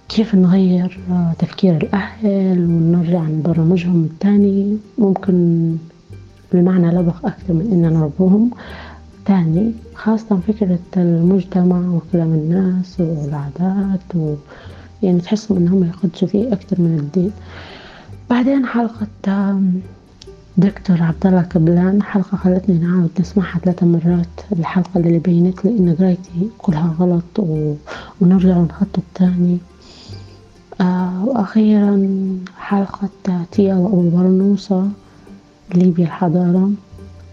كيف نغير آه، تفكير الأهل ونرجع نبرمجهم التاني ممكن بمعنى لبق أكثر من إننا نربوهم تاني خاصة فكرة المجتمع وكلام الناس والعادات و يعني تحسهم إنهم يقدسوا فيه أكثر من الدين. بعدين حلقة دكتور عبد الله كبلان حلقة خلتني نعاود نسمعها ثلاثة مرات الحلقة اللي بينت لي إن قرايتي كلها غلط و... ونرجع نخطط تاني آه وأخيرا حلقة تيا وأبو برنوسة ليبيا الحضارة.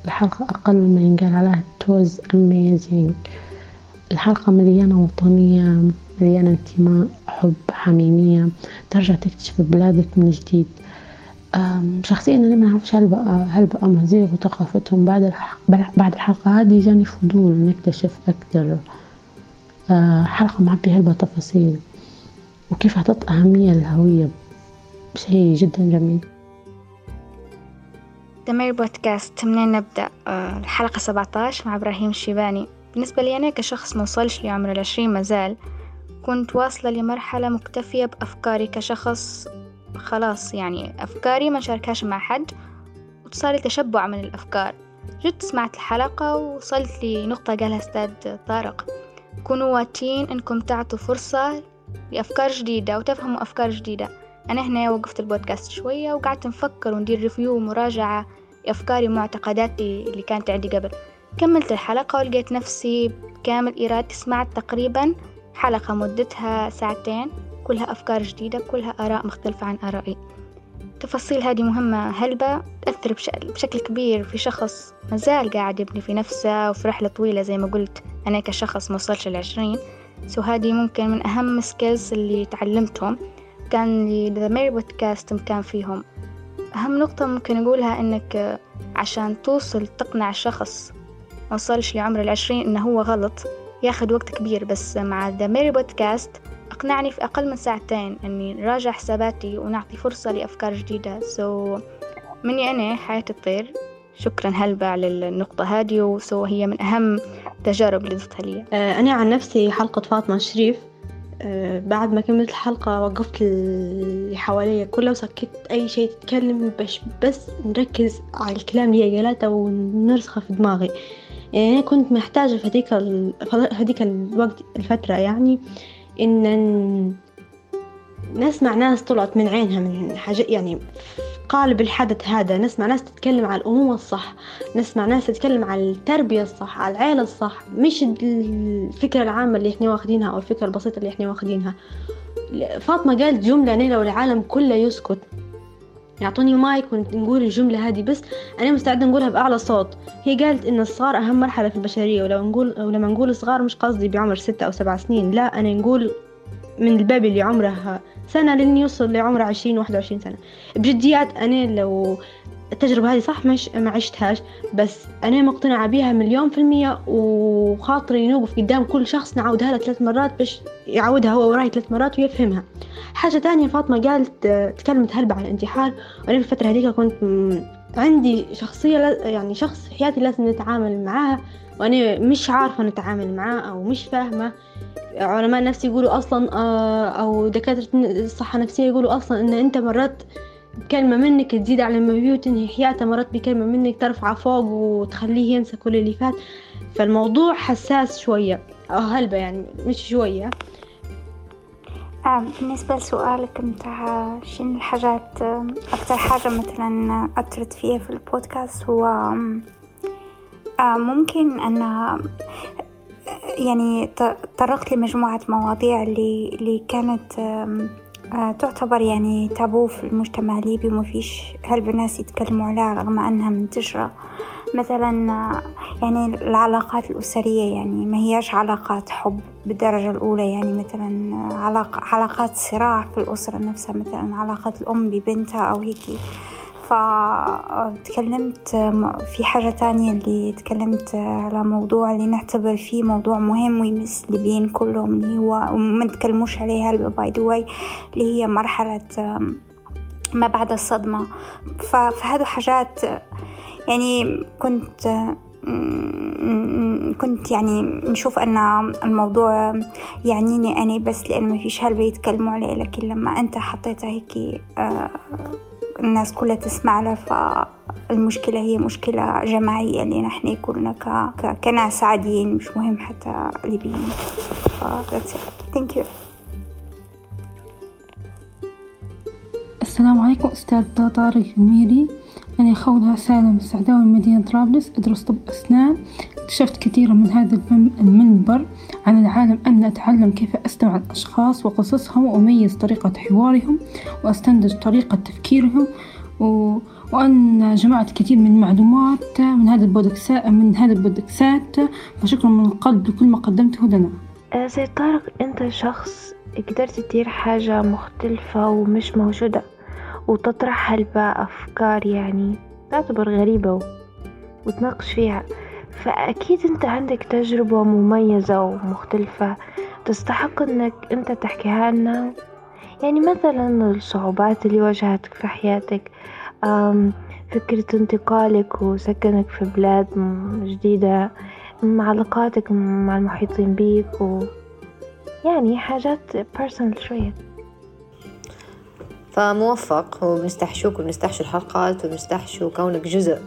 الحلقة أقل مما ينقال عليها توز أميزينج. الحلقة مليانة وطنية مليانة انتماء حب حميمية. ترجع تكتشف بلادك من جديد. شخصيا أنا ما أعرفش هل بقى هل بقى مزيغ وثقافتهم بعد بعد الحلقة هذه جاني فضول نكتشف أكثر. آه، حلقة معبية هلبة تفاصيل وكيف أعطت أهمية للهوية شيء جدا جميل. دمير بودكاست. منين نبدأ. آه، الحلقة 17 مع إبراهيم الشيباني. بالنسبة لي أنا كشخص موصلش لعمر العشرين مازال كنت واصلة لمرحلة مكتفية بأفكاري كشخص خلاص يعني أفكاري ما شاركهاش مع حد وصار تشبع من الأفكار. جد سمعت الحلقة وصلت لنقطة قالها أستاذ طارق. كونوا واتين إنكم تعطوا فرصة لأفكار جديدة وتفهموا أفكار جديدة. أنا هنا وقفت البودكاست شوية وقعدت نفكر وندير ريفيو ومراجعة لأفكاري ومعتقداتي اللي كانت عندي قبل. كملت الحلقة ولقيت نفسي بكامل إرادتي سمعت تقريبا حلقة مدتها ساعتين. كلها أفكار جديدة كلها آراء مختلفة عن آرائي. التفاصيل هذه مهمة هلبة تأثر بشكل كبير في شخص مازال قاعد يبني في نفسه وفي رحلة طويلة زي ما قلت أنا كشخص موصلش العشرين so هذه ممكن من أهم skills اللي تعلمتهم. كان The Miri Podcast مكان فيهم. أهم نقطة ممكن أقولها إنك عشان توصل تقنع شخص موصلش لعمر العشرين إنه هو غلط ياخد وقت كبير بس مع The Miri Podcast أقنعني في أقل من ساعتين أني نراجع حساباتي ونعطي فرصة لأفكار جديدة. so so, مني أنا حياة الطير شكرا هلبة على النقطة هذه و so هي من أهم تجارب اللي ضفتها لي. آه، أنا عن نفسي حلقة فاطمة شريف آه، بعد ما كملت الحلقة وقفت اللي حواليا كله وسكت أي شيء تتكلم بس بس نركز على الكلام اللي قالته ونرسخه في دماغي. يعني أنا كنت محتاجة في هذيك هذيك الوقت الفترة يعني إن نسمع ناس طلعت من عينها من حاجة يعني قالب الحدث هذا نسمع ناس تتكلم على الأمومة الصح نسمع ناس تتكلم على التربية الصح على العيلة الصح مش الفكرة العامة اللي إحنا واخدينها أو الفكرة البسيطة اللي إحنا واخدينها. فاطمة قالت جملة أنا لو العالم كله يسكت. يعطوني مايك ونقول الجملة هذه بس أنا مستعدة نقولها بأعلى صوت. هي قالت إن الصغار أهم مرحلة في البشرية ولو نقول ولما نقول صغار مش قصدي بعمر ستة أو سبع سنين لا أنا نقول من الباب اللي عمره سنة لين يوصل لعمره عشرين واحد وعشرين سنة. بجديات أنا لو التجربة هذه صح مش ما عشتهاش بس أنا مقتنعة بيها مليون في المية وخاطري نوقف قدام كل شخص نعاودها له ثلاث مرات باش يعودها هو وراي ثلاث مرات ويفهمها. حاجة تانية فاطمة قالت تكلمت هلبة عن الانتحار وأنا في الفترة هذيك كنت عندي شخصية يعني شخص في حياتي لازم نتعامل معاها وأنا مش عارفة نتعامل معاه أو مش فاهمة. علماء النفس يقولوا أصلا أو دكاترة الصحة النفسية يقولوا أصلا إن أنت مرات كلمة منك تزيد على ما بيه وتنهي حياته مرات بكلمة منك ترفعه فوق وتخليه ينسى كل اللي فات. فالموضوع حساس شوية أو هلبة يعني مش شوية. آه بالنسبة لسؤالك متاع شنو الحاجات أكتر حاجة مثلا أثرت فيها في البودكاست؟ هو آه ممكن أن يعني طرقت لمجموعة مواضيع اللي, اللي كانت تعتبر يعني تابو في المجتمع الليبي وما فيش هالبناس يتكلموا عليها رغم أنها منتشرة؟ مثلا يعني العلاقات الأسرية يعني ما هياش علاقات حب بالدرجة الأولى يعني مثلا علاق علاقات صراع في الأسرة نفسها مثلا علاقة الأم ببنتها أو هيك. فتكلمت في حاجة تانية اللي تكلمت على موضوع اللي نعتبر فيه موضوع مهم ويمس الليبيين كلهم اللي هو وما نتكلموش عليه هلبة by the way اللي هي مرحلة ما بعد الصدمة. فهذا حاجات يعني كنت كنت يعني نشوف أن الموضوع يعنيني أنا بس لأن ما فيش هلبة يتكلموا عليه لكن لما أنت حطيتها هيك الناس كلها تسمع له فالمشكلة هي مشكلة جماعية اللي نحن كلنا ك... كناس عاديين مش مهم حتى ليبيين ف that's it. Thank you. السلام عليكم أستاذ طارق الميري. أنا خولة سالم السعداوي من مدينة طرابلس. أدرس طب أسنان. اكتشفت كثيرا من هذا المنبر عن العالم أن أتعلم كيف أستمع الأشخاص وقصصهم وأميز طريقة حوارهم وأستنتج طريقة تفكيرهم و... وأن جمعت كثير من المعلومات من هذا البودكسات من هذا البودكسات. فشكرا من القلب لكل ما قدمته لنا. سيد طارق أنت شخص قدرت تدير حاجة مختلفة ومش موجودة. وتطرح هلبة أفكار يعني تعتبر غريبة وتناقش فيها. فأكيد أنت عندك تجربة مميزة ومختلفة تستحق أنك أنت تحكيها لنا. يعني مثلا الصعوبات اللي واجهتك في حياتك فكرة انتقالك وسكنك في بلاد جديدة علاقاتك مع المحيطين بيك و يعني حاجات personal شوية. فموفق وبنستحشوك وبنستحشو الحلقات وبنستحشو كونك جزء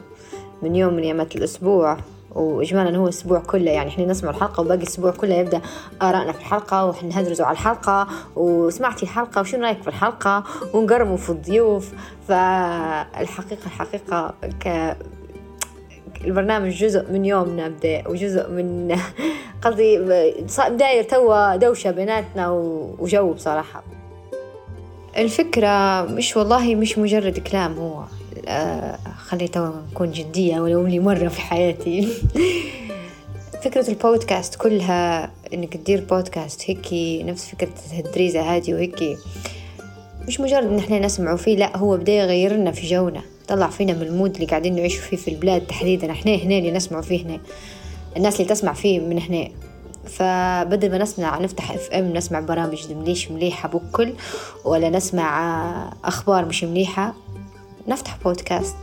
من يوم من أيامات الأسبوع. واجمالا هو الأسبوع كله يعني إحنا نسمع الحلقة وباقي الأسبوع كله يبدأ ارائنا في الحلقة ونهدرزوا على الحلقة وسمعتي الحلقة وشنو رأيك في الحلقة ونقرموا في الضيوف. فالحقيقة الحقيقة ك البرنامج جزء من يومنا بدا وجزء من (laughs) قصدي داير توا دوشة بيناتنا وجو بصراحة. الفكرة مش والله مش مجرد كلام هو آه خلي توا نكون جدية ولو لي مرة في حياتي. (laughs) فكرة البودكاست كلها إنك تدير بودكاست هيك نفس فكرة الدريزة هذه وهيك مش مجرد إن إحنا نسمعوا فيه لا هو بدا يغير لنا في جونا طلع فينا من ال mood اللي قاعدين نعيشوا فيه في البلاد تحديدا إحنا هنا اللي نسمعوا فيه هنا. الناس اللي تسمع فيه من هنا. فبدل ما نسمع نفتح FM نسمع برامج مليش مليحة بكل ولا نسمع أخبار مش مليحة نفتح بودكاست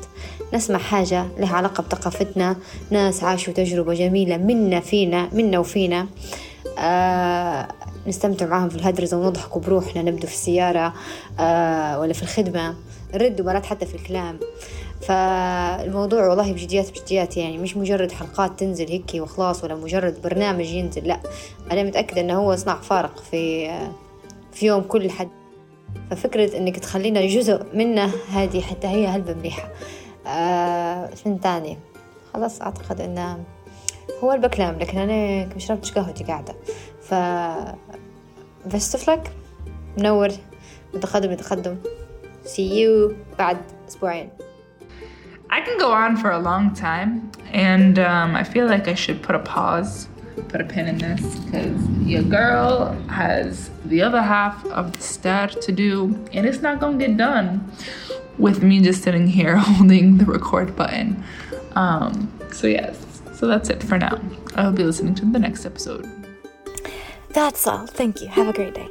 نسمع حاجة لها علاقة بثقافتنا ناس عاشوا تجربة جميلة منا فينا منا وفينا. آه نستمتع معاهم في الهدرزة ونضحك بروحنا نبدو في السيارة آه ولا في الخدمة. نرد مرات حتى في الكلام. فالموضوع والله بجديات بجديات يعني مش مجرد حلقات تنزل هيك وخلاص ولا مجرد برنامج ينزل لا. أنا متأكدة أنه هو صنع فارق في في يوم كل حد. ففكرة إنك تخلينا جزء منه هذه حتى هي هلبة مليحة. آه شن تاني. خلاص أعتقد إنه هو البكلام لكن أنا شربتش قهوتي قاعدة. ف بس لك منور. متقدم متقدم. See you بعد أسبوعين. I can go on for a long time, and um, I feel like I should put a pause, put a pin in this, because your girl has the other half of the star to do, and it's not gonna get done with me just sitting here (laughs) holding the record button. Um, so, yes, so that's it for now. I will be listening to the next episode. That's all. Thank you. Have a great day.